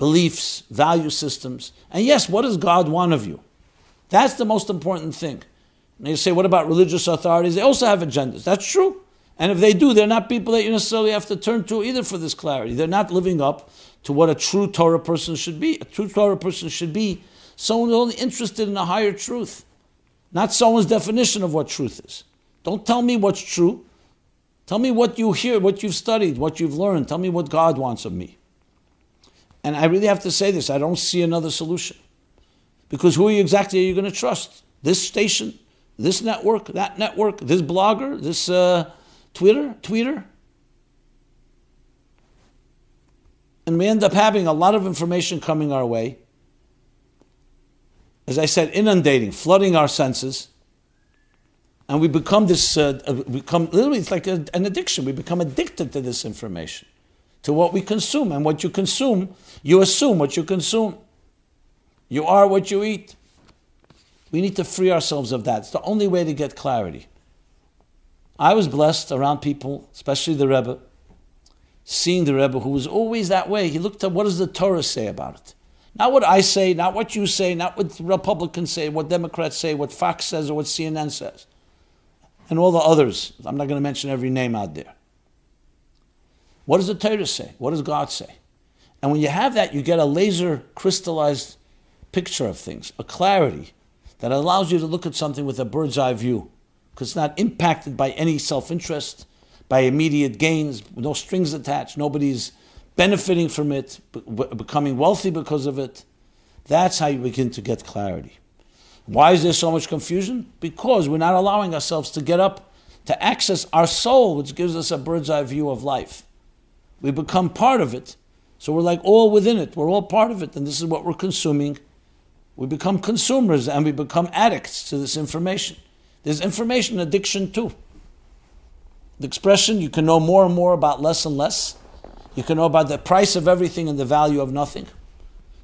beliefs, value systems. And yes, what does God want of you? That's the most important thing. And you say, what about religious authorities? They also have agendas. That's true. And if they do, they're not people that you necessarily have to turn to either for this clarity. They're not living up to what a true Torah person should be. A true Torah person should be someone who's only interested in a higher truth, not someone's definition of what truth is. Don't tell me what's true. Tell me what you hear, what you've studied, what you've learned. Tell me what God wants of me. And I really have to say this I don't see another solution. Because who exactly are you going to trust? This station, this network, that network, this blogger, this uh, Twitter, tweeter? And we end up having a lot of information coming our way. As I said, inundating, flooding our senses. And we become this, uh, uh become literally, it's like a, an addiction. We become addicted to this information to what we consume. And what you consume, you assume what you consume. You are what you eat. We need to free ourselves of that. It's the only way to get clarity. I was blessed around people, especially the Rebbe, seeing the Rebbe who was always that way. He looked at what does the Torah say about it. Not what I say, not what you say, not what Republicans say, what Democrats say, what Fox says, or what CNN says. And all the others. I'm not going to mention every name out there. What does the Torah say? What does God say? And when you have that, you get a laser crystallized picture of things, a clarity that allows you to look at something with a bird's eye view, because it's not impacted by any self interest, by immediate gains, no strings attached, nobody's benefiting from it, becoming wealthy because of it. That's how you begin to get clarity. Why is there so much confusion? Because we're not allowing ourselves to get up to access our soul, which gives us a bird's eye view of life. We become part of it. So we're like all within it. We're all part of it. And this is what we're consuming. We become consumers and we become addicts to this information. There's information addiction too. The expression, you can know more and more about less and less. You can know about the price of everything and the value of nothing.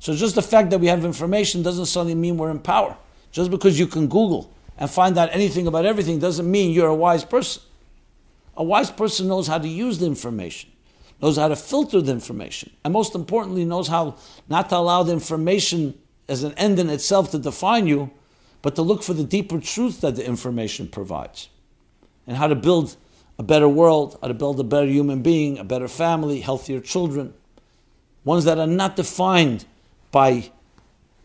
So just the fact that we have information doesn't suddenly mean we're in power. Just because you can Google and find out anything about everything doesn't mean you're a wise person. A wise person knows how to use the information knows how to filter the information, and most importantly, knows how not to allow the information as an end in itself to define you, but to look for the deeper truth that the information provides, and how to build a better world, how to build a better human being, a better family, healthier children, ones that are not defined by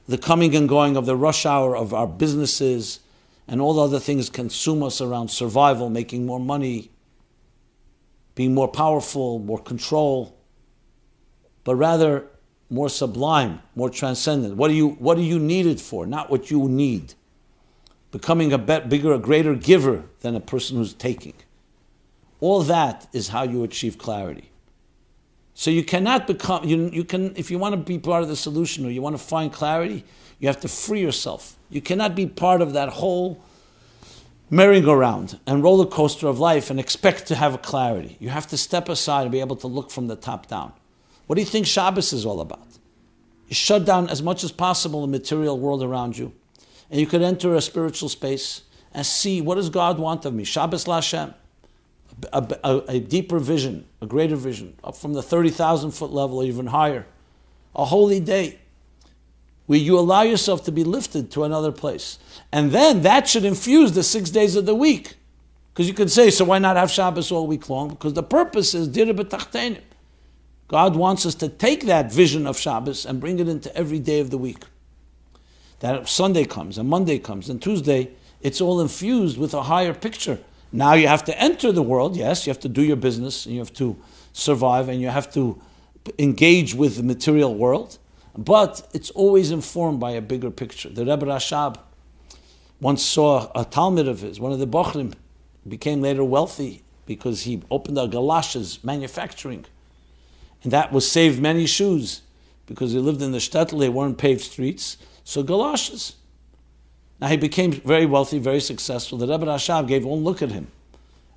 the coming and going of the rush hour of our businesses and all the other things consume us around survival, making more money, being more powerful, more control, but rather more sublime, more transcendent. What are you, what are you needed for? Not what you need. Becoming a bigger, a greater giver than a person who's taking. All that is how you achieve clarity. So you cannot become, you, you can, if you want to be part of the solution or you want to find clarity, you have to free yourself. You cannot be part of that whole merry-go-round and roller coaster of life and expect to have a clarity. You have to step aside and be able to look from the top down. What do you think Shabbos is all about? You shut down as much as possible the material world around you, and you could enter a spiritual space and see what does God want of me. Shabbos Lashem, a, a, a, deeper vision, a greater vision, up from the 30,000 foot level, even higher. A holy day where you allow yourself to be lifted to another place. And then that should infuse the six days of the week. Because you could say, so why not have Shabbos all week long? Because the purpose is God wants us to take that vision of Shabbos and bring it into every day of the week. That Sunday comes, and Monday comes, and Tuesday, it's all infused with a higher picture. Now you have to enter the world, yes, you have to do your business, and you have to survive, and you have to engage with the material world, but it's always informed by a bigger picture. The Rebbe Rashab once saw a talmid of his, one of the Bochrim, became later wealthy because he opened a galoshes manufacturing. And that was saved many shoes because he lived in the shtetl, they weren't paved streets. So galoshes. Now he became very wealthy, very successful. The Rebbe Rashab gave one look at him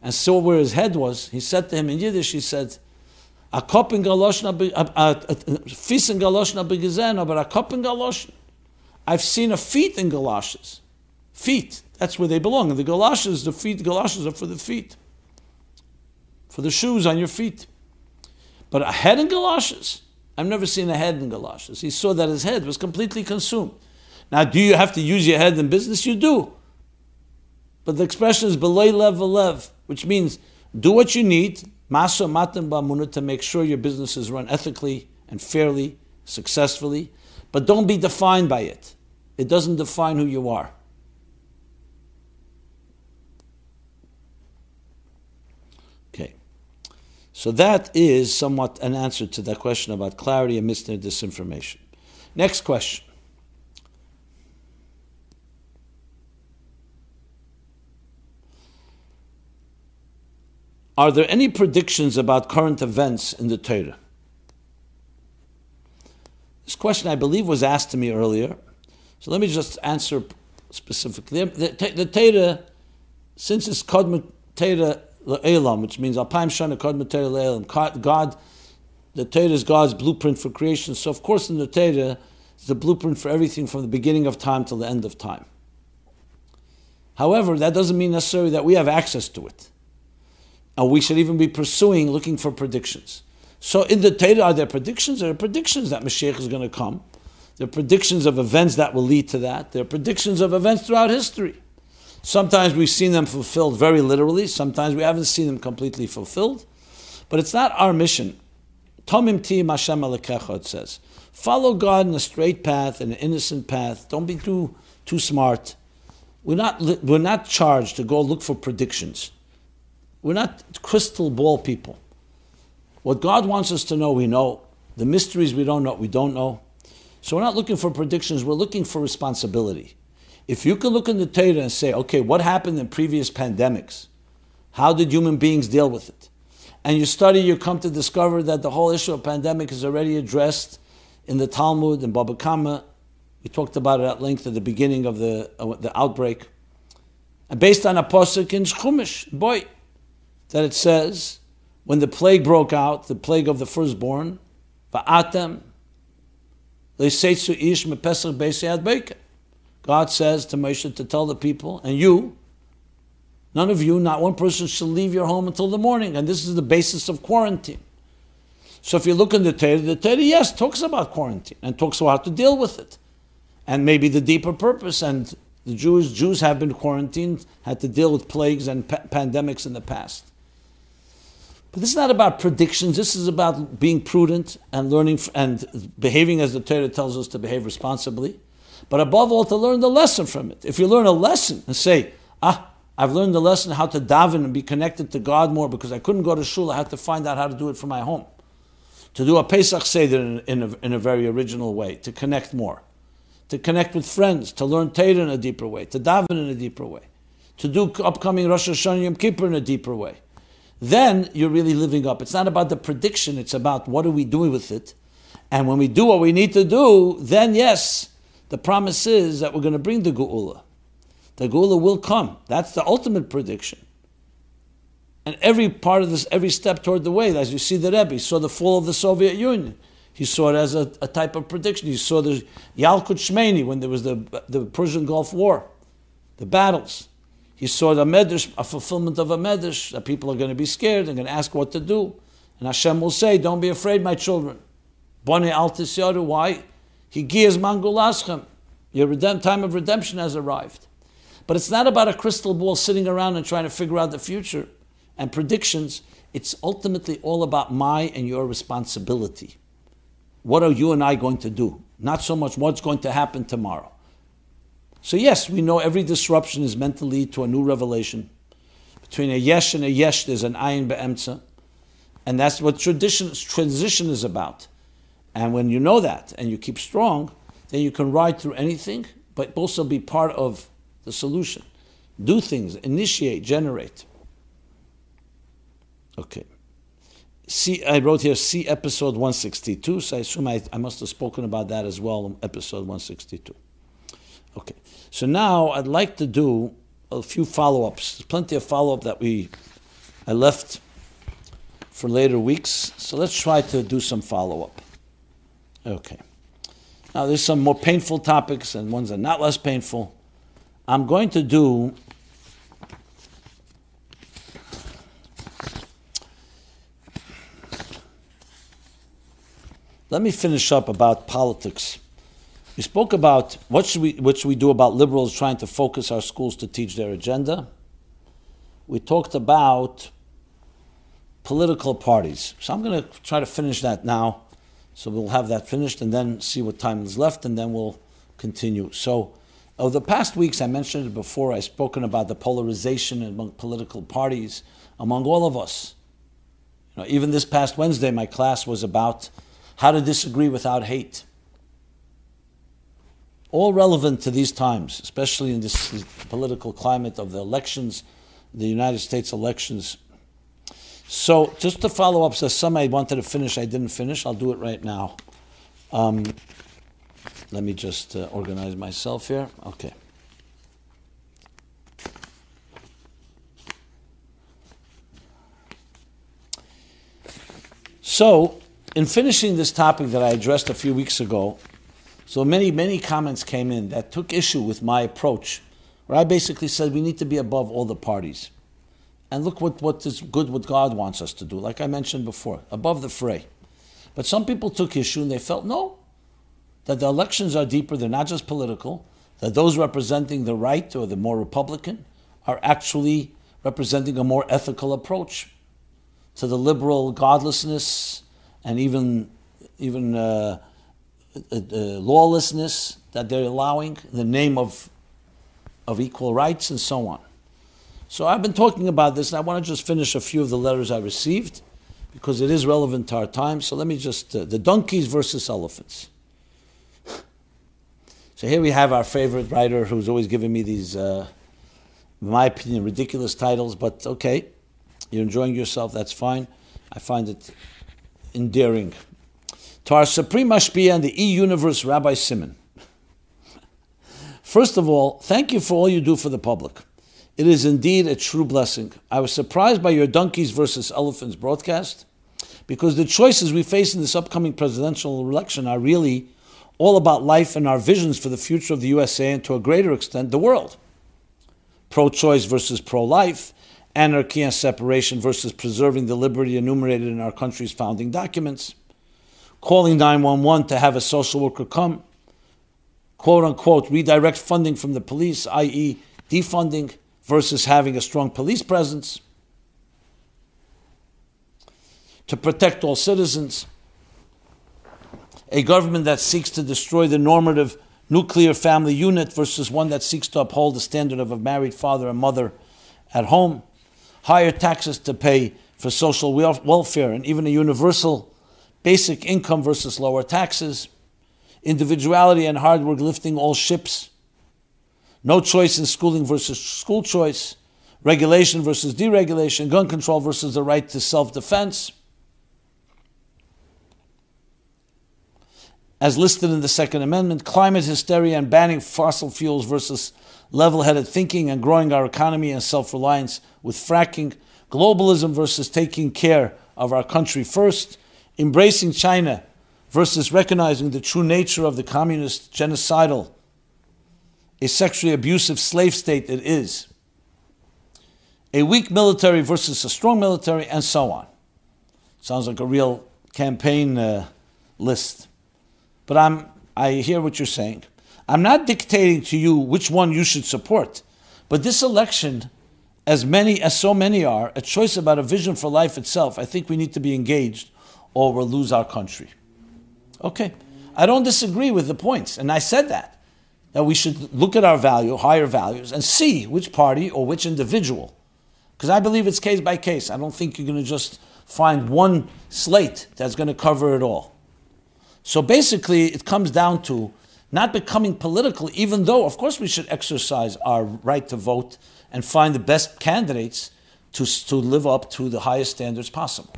and saw where his head was. He said to him in Yiddish, he said, a kop in galoshna, a fis in galoshna begezen, but a kop in galoshna. I've seen a feet in galoshes. Feet. That's where they belong. And the galoshes, the feet, the galoshes are for the feet. For the shoes on your feet. But a head in galoshes, I've never seen a head in galoshes. He saw that his head was completely consumed. Now, do you have to use your head in business? You do. But the expression is belay lev lev, which means do what you need, masa matan ba'amuna, to make sure your business is run ethically and fairly, successfully, but don't be defined by it. It doesn't define who you are. Okay. So that is somewhat an answer to that question about clarity and misneh disinformation. Next question. Are there any predictions about current events in the Torah? This question, I believe, was asked to me earlier. So let me just answer specifically. The, the, the Torah, since it's Kodma Torah Elam, which means Alpaim Shana Kod Elam. God, the Torah is God's blueprint for creation. So of course in the Torah is the blueprint for everything from the beginning of time till the end of time. However, that doesn't mean necessarily that we have access to it. And we should even be pursuing, looking for predictions. So in the Torah, are there predictions? There are predictions that Mashiach is going to come. There are predictions of events that will lead to that. There are predictions of events throughout history. Sometimes we've seen them fulfilled very literally, sometimes we haven't seen them completely fulfilled. But it's not our mission. Tomim ti Hashem it says. Follow God in a straight path, in an innocent path. Don't be too, too smart. We're not, we're not charged to go look for predictions. We're not crystal ball people. What God wants us to know, we know. The mysteries we don't know, we don't know. So we're not looking for predictions, we're looking for responsibility. If you can look in the Torah and say, okay, what happened in previous pandemics? How did human beings deal with it? And you study, you come to discover that the whole issue of pandemic is already addressed in the Talmud and Baba Kama. We talked about it at length at the beginning of the, uh, the outbreak. And based on a posuk in Chumash, boy, that it says, when the plague broke out, the plague of the firstborn, va'atem, ish mepesach. God says to Moshe to tell the people, and you, none of you, not one person shall leave your home until the morning. And this is the basis of quarantine. So if you look in the Torah, the Torah, yes, talks about quarantine and talks about how to deal with it. And maybe the deeper purpose. And the Jews, Jews have been quarantined, had to deal with plagues and pa- pandemics in the past. But this is not about predictions. This is about being prudent and learning and behaving as the Torah tells us to behave responsibly but above all, to learn the lesson from it. If you learn a lesson and say, ah, I've learned the lesson how to daven and be connected to God more because I couldn't go to shul, I had to find out how to do it from my home. To do a Pesach Seder in, in, a, in a very original way, to connect more. To connect with friends, to learn Torah in a deeper way, to daven in a deeper way, to do upcoming Rosh Hashanah Yom Kippur in a deeper way. Then you're really living up. It's not about the prediction, it's about what are we doing with it. And when we do what we need to do, then yes, the promise is that we're going to bring the Geula. The Geula will come. That's the ultimate prediction. And every part of this, every step toward the way, as you see the Rebbe, saw the fall of the Soviet Union. He saw it as a, a type of prediction. He saw the Yalkut Shimoni when there was the, the Persian Gulf War, the battles. He saw the medrash, a fulfillment of a medrash, that people are going to be scared and going to ask what to do. And Hashem will say, Don't be afraid, my children. Bone altis yaru, why? He gives mangulaschem. Your redemp- time of redemption has arrived. But it's not about a crystal ball sitting around and trying to figure out the future and predictions. It's ultimately all about my and your responsibility. What are you and I going to do? Not so much what's going to happen tomorrow. So, yes, we know every disruption is meant to lead to a new revelation. Between a yesh and a yesh, there's an ayin be'emtza. And that's what tradition, transition is about. And when you know that and you keep strong, then you can ride through anything, but also be part of the solution. Do things, initiate, generate. Okay. See, I wrote here, see episode 162, so I assume I, I must have spoken about that as well in episode 162. Okay, so now I'd like to do a few follow ups. There's plenty of follow up that we I left for later weeks, so let's try to do some follow up. Okay. Now, there's some more painful topics and ones that are not less painful. I'm going to do Let me finish up about politics. We spoke about what should we what should we do about liberals trying to focus our schools to teach their agenda. We talked about political parties. So I'm going to try to finish that now. So we'll have that finished and then see what time is left and then we'll continue. So over the past weeks, I mentioned it before, I've spoken about the polarization among political parties, among all of us. You know, even this past Wednesday, my class was about how to disagree without hate. All relevant to these times, especially in this political climate of the elections, the United States elections. So, just to follow up, so some I wanted to finish, I didn't finish. I'll do it right now. Um, let me just uh, organize myself here. Okay. So, in finishing this topic that I addressed a few weeks ago, so many, many comments came in that took issue with my approach, where I basically said we need to be above all the parties. And look what, what is good what God wants us to do, like I mentioned before, above the fray. But some people took issue and they felt, no, that the elections are deeper, they're not just political, that those representing the right or the more Republican are actually representing a more ethical approach to the liberal godlessness and even, even uh, uh, uh, lawlessness that they're allowing in the name of, of equal rights and so on. So I've been talking about this, and I want to just finish a few of the letters I received because it is relevant to our time. So let me just uh, the donkeys versus elephants. So here we have our favorite writer who's always giving me these, uh, in my opinion, ridiculous titles, but okay, you're enjoying yourself, that's fine. I find it endearing. To our supreme mashpia and the e-universe, Rabbi Simon. First of all, thank you for all you do for the public. It is indeed a true blessing. I was surprised by your donkeys versus elephants broadcast because the choices we face in this upcoming presidential election are really all about life and our visions for the future of the USA and to a greater extent the world. Pro choice versus pro life, anarchy and separation versus preserving the liberty enumerated in our country's founding documents, calling 911 to have a social worker come, quote unquote, redirect funding from the police, i.e., defunding, versus having a strong police presence, to protect all citizens a government that seeks to destroy the normative nuclear family unit versus one that seeks to uphold the standard of a married father and mother at home, higher taxes to pay for social welfare and even a universal basic income versus lower taxes, individuality and hard work lifting all ships, no choice in schooling versus school choice, regulation versus deregulation, gun control versus the right to self defense as listed in the Second Amendment, climate hysteria and banning fossil fuels versus level headed thinking and growing our economy and self reliance with fracking, globalism versus taking care of our country first, embracing China versus recognizing the true nature of the communist genocidal, a sexually abusive slave state it is. a weak military versus a strong military, and so on. Sounds like a real campaign uh, list. But I'm, I hear what you're saying. I'm not dictating to you which one you should support. But this election, as many as so many are, a choice about a vision for life itself, I think we need to be engaged or we'll lose our country. Okay. I don't disagree with the points, and I said that. That we should look at our value, higher values, and see which party or which individual. Because I believe it's case by case. I don't think you're going to just find one slate that's going to cover it all. So basically, it comes down to not becoming political, even though, of course, we should exercise our right to vote and find the best candidates to, to live up to the highest standards possible.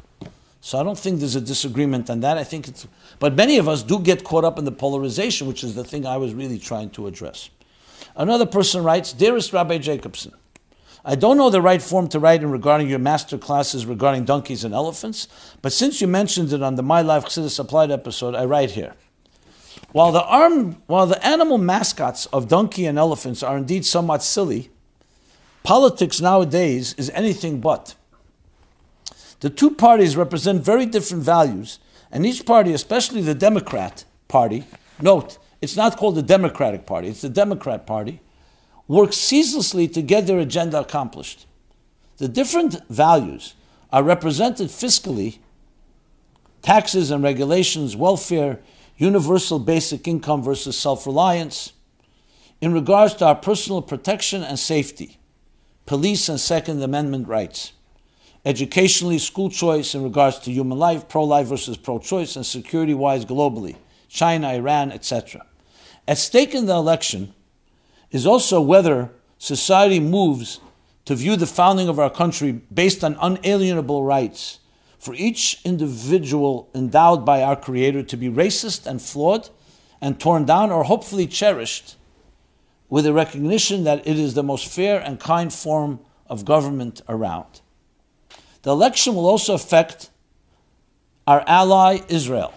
So I don't think there's a disagreement on that. I think it's, but many of us do get caught up in the polarization, which is the thing I was really trying to address. Another person writes, Dearest Rabbi Jacobson, I don't know the right form to write in regarding your master classes regarding donkeys and elephants, but since you mentioned it on the My Life Chassidus Applied episode, I write here. While the, arm, while the animal mascots of donkey and elephants are indeed somewhat silly, politics nowadays is anything but. The two parties represent very different values, and each party, especially the Democrat Party, note, it's not called the Democratic Party, it's the Democrat Party, work ceaselessly to get their agenda accomplished. The different values are represented fiscally taxes and regulations, welfare, universal basic income versus self reliance, in regards to our personal protection and safety, police and Second Amendment rights, educationally, school choice in regards to human life, pro life versus pro choice, and security wise globally, China, Iran, etc. At stake in the election is also whether society moves to view the founding of our country based on unalienable rights for each individual endowed by our Creator to be racist and flawed and torn down or hopefully cherished with a recognition that it is the most fair and kind form of government around. The election will also affect our ally Israel.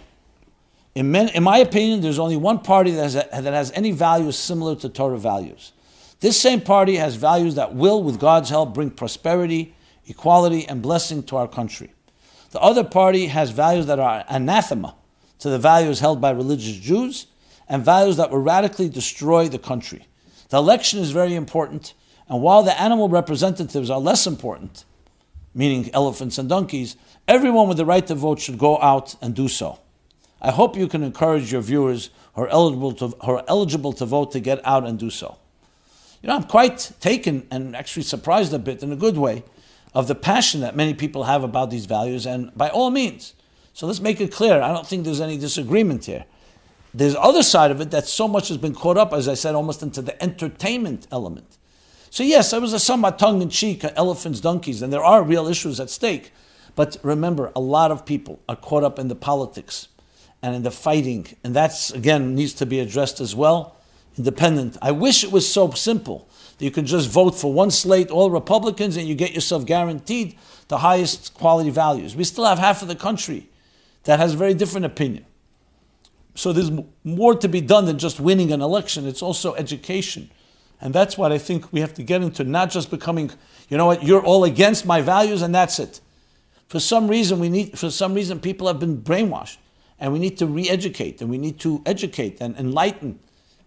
In, men, in, my opinion, there's only one party that has, that has any values similar to Torah values. This same party has values that will, with God's help, bring prosperity, equality, and blessing to our country. The other party has values that are anathema to the values held by religious Jews and values that will radically destroy the country. The election is very important, and while the animal representatives are less important, meaning elephants and donkeys, everyone with the right to vote should go out and do so. I hope you can encourage your viewers who are eligible to, who are eligible to vote to get out and do so. You know, I'm quite taken and actually surprised a bit in a good way of the passion that many people have about these values, and by all means. So let's make it clear. I don't think there's any disagreement here. There's other side of it that so much has been caught up, as I said, almost into the entertainment element. So yes, it was a somewhat tongue-in-cheek elephants, donkeys, and there are real issues at stake. But remember, a lot of people are caught up in the politics and in the fighting, and that's again needs to be addressed as well. Independent. I wish it was so simple that you can just vote for one slate, all Republicans, and you get yourself guaranteed the highest quality values. We still have half of the country that has a very different opinion. So there's more to be done than just winning an election. It's also education. And that's what I think we have to get into, not just becoming, you know what, you're all against my values and that's it. For some reason, we need, for some reason, people have been brainwashed. And we need to re educate and we need to educate and enlighten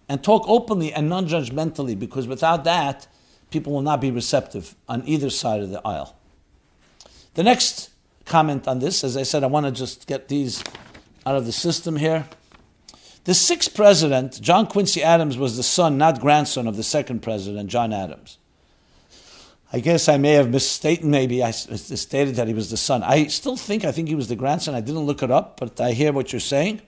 and talk openly and non judgmentally, because without that, people will not be receptive on either side of the aisle. The next comment on this, as I said, I want to just get these out of the system here. The sixth president, John Quincy Adams, was the son, not grandson, of the second president, John Adams. I guess I may have misstated, maybe I stated that he was the son. I still think, I think he was the grandson. I didn't look it up, but I hear what you're saying.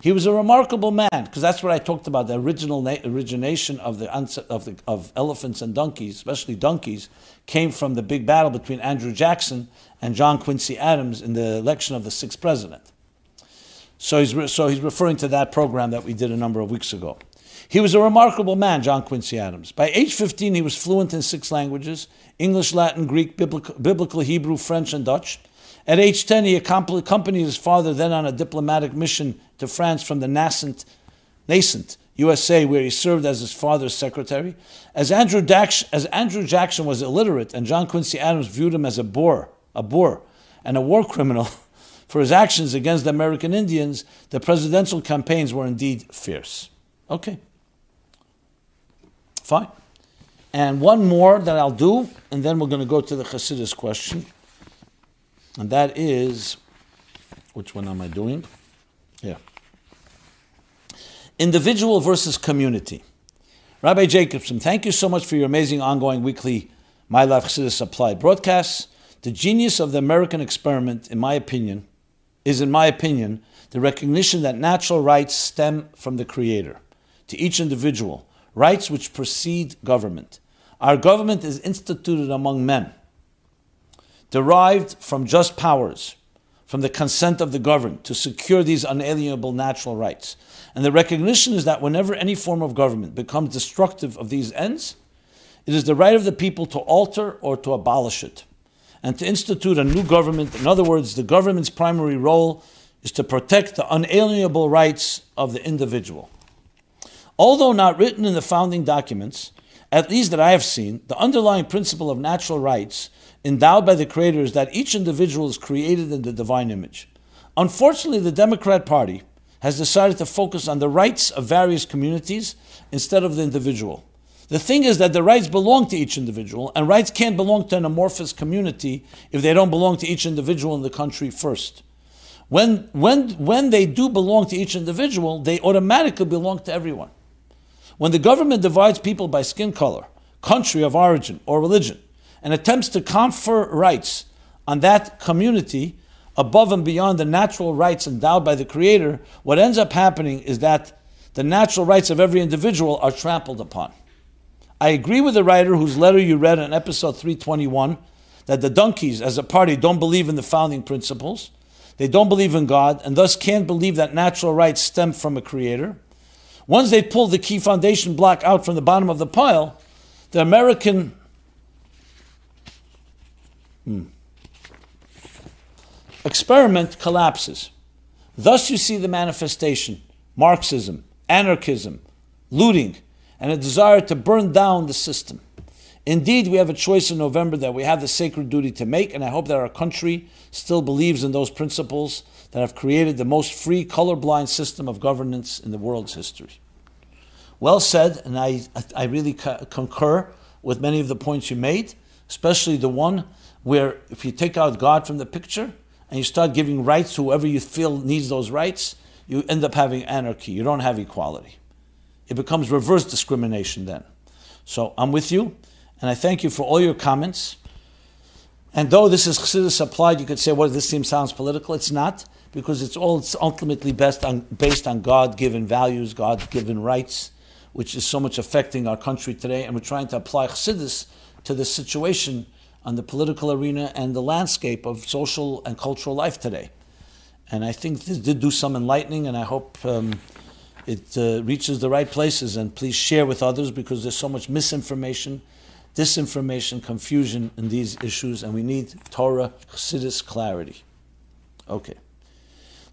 He was a remarkable man because that's what I talked about. The original na- origination of the, of the of elephants and donkeys, especially donkeys, came from the big battle between Andrew Jackson and John Quincy Adams in the election of the sixth president. So he's re- so he's referring to that program that we did a number of weeks ago. He was a remarkable man, John Quincy Adams. By age 15, he was fluent in six languages English, Latin, Greek, biblical, biblical Hebrew, French, and Dutch. At age 10, he accompanied his father then on a diplomatic mission to France from the nascent, nascent USA, where he served as his father's secretary. As Andrew, Dax, as Andrew Jackson was illiterate and John Quincy Adams viewed him as a boor, a boor, and a war criminal for his actions against the American Indians, the presidential campaigns were indeed fierce. Okay. Fine. And one more that I'll do, and then we're going to go to the Chassidus question. And that is, which one am I doing? Yeah. Individual versus community. Rabbi Jacobson, thank you so much for your amazing ongoing weekly My Life Chassidus Applied broadcasts. The genius of the American experiment, in my opinion, is, in my opinion, the recognition that natural rights stem from the Creator to each individual, rights which precede government. Our government is instituted among men, derived from just powers, from the consent of the governed, to secure these unalienable natural rights. And the recognition is that whenever any form of government becomes destructive of these ends, it is the right of the people to alter or to abolish it, and to institute a new government. In other words, the government's primary role is to protect the unalienable rights of the individual. Although not written in the founding documents, at least that I have seen, the underlying principle of natural rights endowed by the Creator is that each individual is created in the divine image. Unfortunately, the Democrat Party has decided to focus on the rights of various communities instead of the individual. The thing is that the rights belong to each individual, and rights can't belong to an amorphous community if they don't belong to each individual in the country first. When, when, when they do belong to each individual, they automatically belong to everyone. When the government divides people by skin color, country of origin, or religion, and attempts to confer rights on that community above and beyond the natural rights endowed by the Creator, what ends up happening is that the natural rights of every individual are trampled upon. I agree with the writer whose letter you read in episode 321 that the donkeys, as a party, don't believe in the founding principles. They don't believe in God and thus can't believe that natural rights stem from a creator. Once they pull the key foundation block out from the bottom of the pile, the American hmm, experiment collapses. Thus, you see the manifestation Marxism, anarchism, looting, and a desire to burn down the system. Indeed, we have a choice in November that we have the sacred duty to make, and I hope that our country still believes in those principles that have created the most free, colorblind system of governance in the world's history. Well said, and I, I really concur with many of the points you made, especially the one where if you take out God from the picture and you start giving rights to whoever you feel needs those rights, you end up having anarchy. You don't have equality. It becomes reverse discrimination then. So I'm with you, and I thank you for all your comments. And though this is Chassidus applied, you could say, well, this seems sounds political. It's not because it's all it's ultimately best on, based on God-given values, God-given rights, which is so much affecting our country today, and we're trying to apply Chassidus to the situation on the political arena and the landscape of social and cultural life today. And I think this did do some enlightening, and I hope um, it uh, reaches the right places. And please share with others because there's so much misinformation, disinformation, confusion in these issues, and we need Torah, Chassidus clarity. Okay.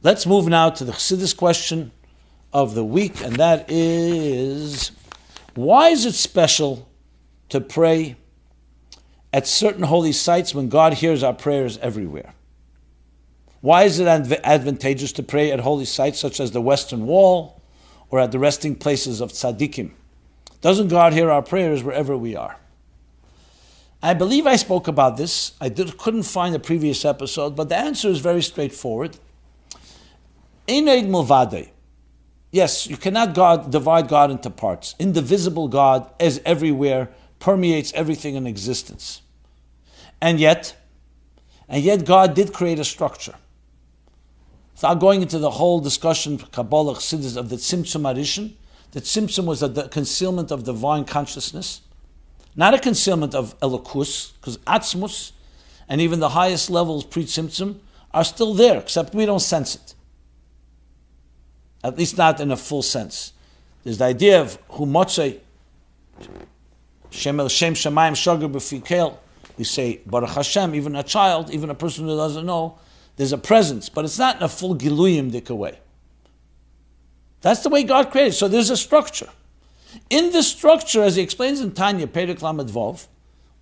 Let's move now to the Chassidus question of the week, and that is why is it special to pray at certain holy sites when God hears our prayers everywhere? Why is it advantageous to pray at holy sites such as the Western Wall or at the resting places of tzaddikim? Doesn't God hear our prayers wherever we are? I believe I spoke about this. I did, couldn't find a previous episode, but the answer is very straightforward. Ein Od Milvado. Yes, you cannot God, divide God into parts. Indivisible God is everywhere, permeates everything in existence. And yet, and yet God did create a structure. Without going into the whole discussion, Kabbalah of the Tzimtzum HaRishon, that Tzimtzum was a concealment of divine consciousness, not a concealment of Elokus, because Atzmus and even the highest levels pre Tzimtzum are still there, except we don't sense it at least not in a full sense. There's the idea of humotzei, Shem el Shem Shemayim Shagar B'Fikel. We say Baruch Hashem, even a child, even a person who doesn't know, there's a presence, but it's not in a full Giluyim dik way. That's the way God created. So there's a structure. In this structure, as he explains in Tanya, Perek Lamed Vov,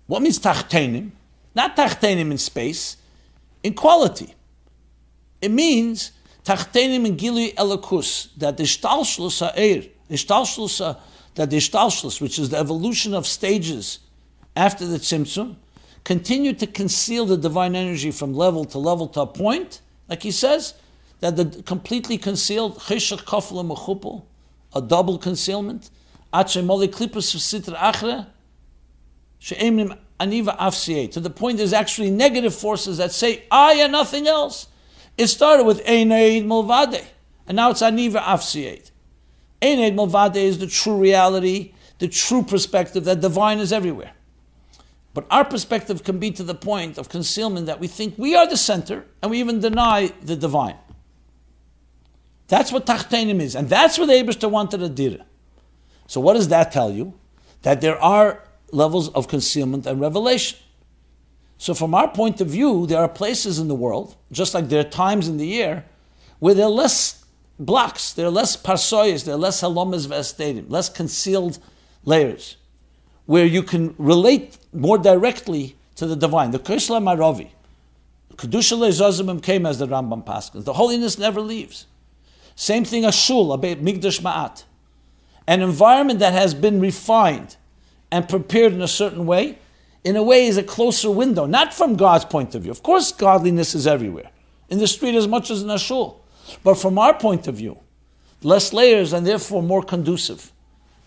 what means tachtenim? Not tachtenim in space, in quality. It means tachtenim in gili Elokus, that the shtalshlus ha'er, the shtalshlus that the which is the evolution of stages after the tzimtzum, continue to conceal the divine energy from level to level to a point, like he says, that the completely concealed cheshach kafla mechupel, a double concealment, to the point there's actually negative forces that say, I and nothing else. It started with Ein Od Milvado, and now it's Aniva Afsiye. Ein Od Milvado is the true reality, the true perspective that divine is everywhere. But our perspective can be to the point of concealment that we think we are the center and we even deny the divine. That's what Tachtenim is. And that's what Aibershter wanted to do. So what does that tell you? That there are levels of concealment and revelation. So from our point of view, there are places in the world, just like there are times in the year, where there are less blocks, there are less parsoyas, there are less halomas v'estadim, less concealed layers, where you can relate more directly to the divine. The Kishla Maravi, Kedusha Lezazimim came as the Rambam Paskins. The holiness never leaves. Same thing as shul, a mikdash me'at. An environment that has been refined and prepared in a certain way, in a way is a closer window, not from God's point of view. Of course, godliness is everywhere, in the street as much as in a shul. But from our point of view, less layers and therefore more conducive.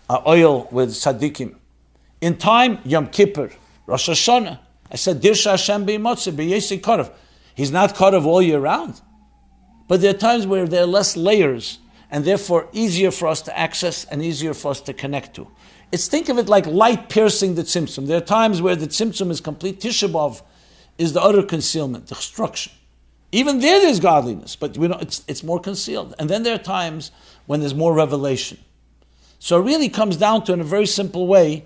Uh, oil with tzaddikim. In time, Yom Kippur, Rosh Hashanah. I said, Dirshu Hashem b'yimotze, b'yesi karav. He's not karav all year round. But there are times where there are less layers and therefore easier for us to access and easier for us to connect to. It's think of it like light piercing the tzimtzum. There are times where the tzimtzum is complete. Tisha B'Av is the utter concealment, the destruction. Even there, there's godliness, but we don't, it's, it's more concealed. And then there are times when there's more revelation. So it really comes down to, in a very simple way,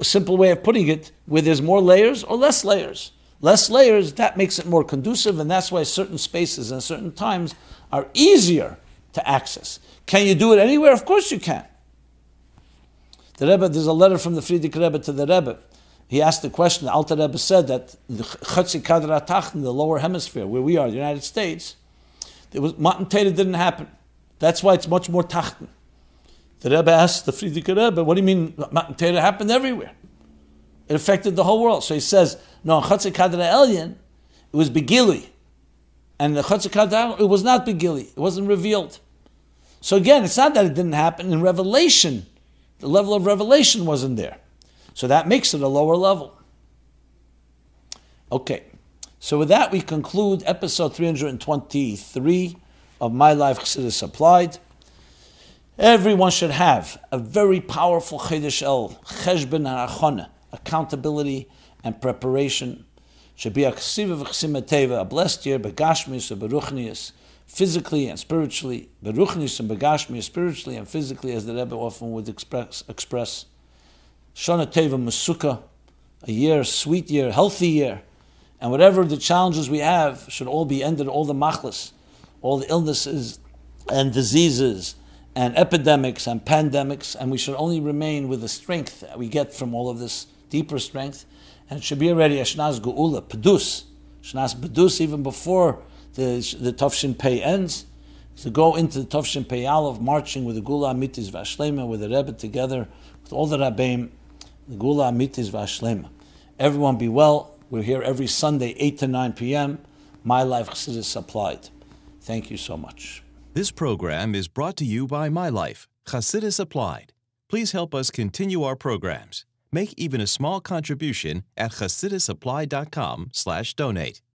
a simple way of putting it, where there's more layers or less layers less layers, that makes it more conducive, and that's why certain spaces and certain times are easier to access. Can you do it anywhere? Of course you can. The Rebbe, there's a letter from the Frierdiker Rebbe to the Rebbe. He asked the question, the Alter Rebbe said that the Chatzi Kadra Tach in the lower hemisphere, where we are, the United States, there was Matan didn't happen. That's why it's much more Tachten. The Rebbe asked the Frierdiker Rebbe, what do you mean Matan happened everywhere? It affected the whole world. So he says, no, Elyon, it was Begili. And the Chatzah Kadra, it was not Begili. It wasn't revealed. So again, it's not that it didn't happen. In Revelation, the level of revelation wasn't there. So that makes it a lower level. Okay. So with that, we conclude episode 323 of My Life Chassidus Applied. Everyone should have a very powerful Chodesh El, Cheshbon and accountability and preparation. Should be a a blessed year, begashmius and beruchnius, physically and spiritually, beruchnius and begashmius, spiritually and physically, as the Rebbe often would express. express. Shana Tova Masuka, a year, sweet year, healthy year, and whatever the challenges we have should all be ended, all the machlas, all the illnesses and diseases and epidemics and pandemics, and we should only remain with the strength that we get from all of this deeper strength, and it should be already a Shnas Geula, even before the, the Tavshin Pei ends, to go into the Tavshin Pei Aleph, marching with the Geula Amitis Vashlema, with the Rebbe together, with all the Rabbeim, the Geula Amitis Vashlema. Everyone be well. We're here every Sunday, 8 to 9 p.m. My Life Chassidus Applied. Thank you so much. This program is brought to you by My Life, Chassidus Applied. Please help us continue our programs. Make even a small contribution at chassidusapplied.com slash donate.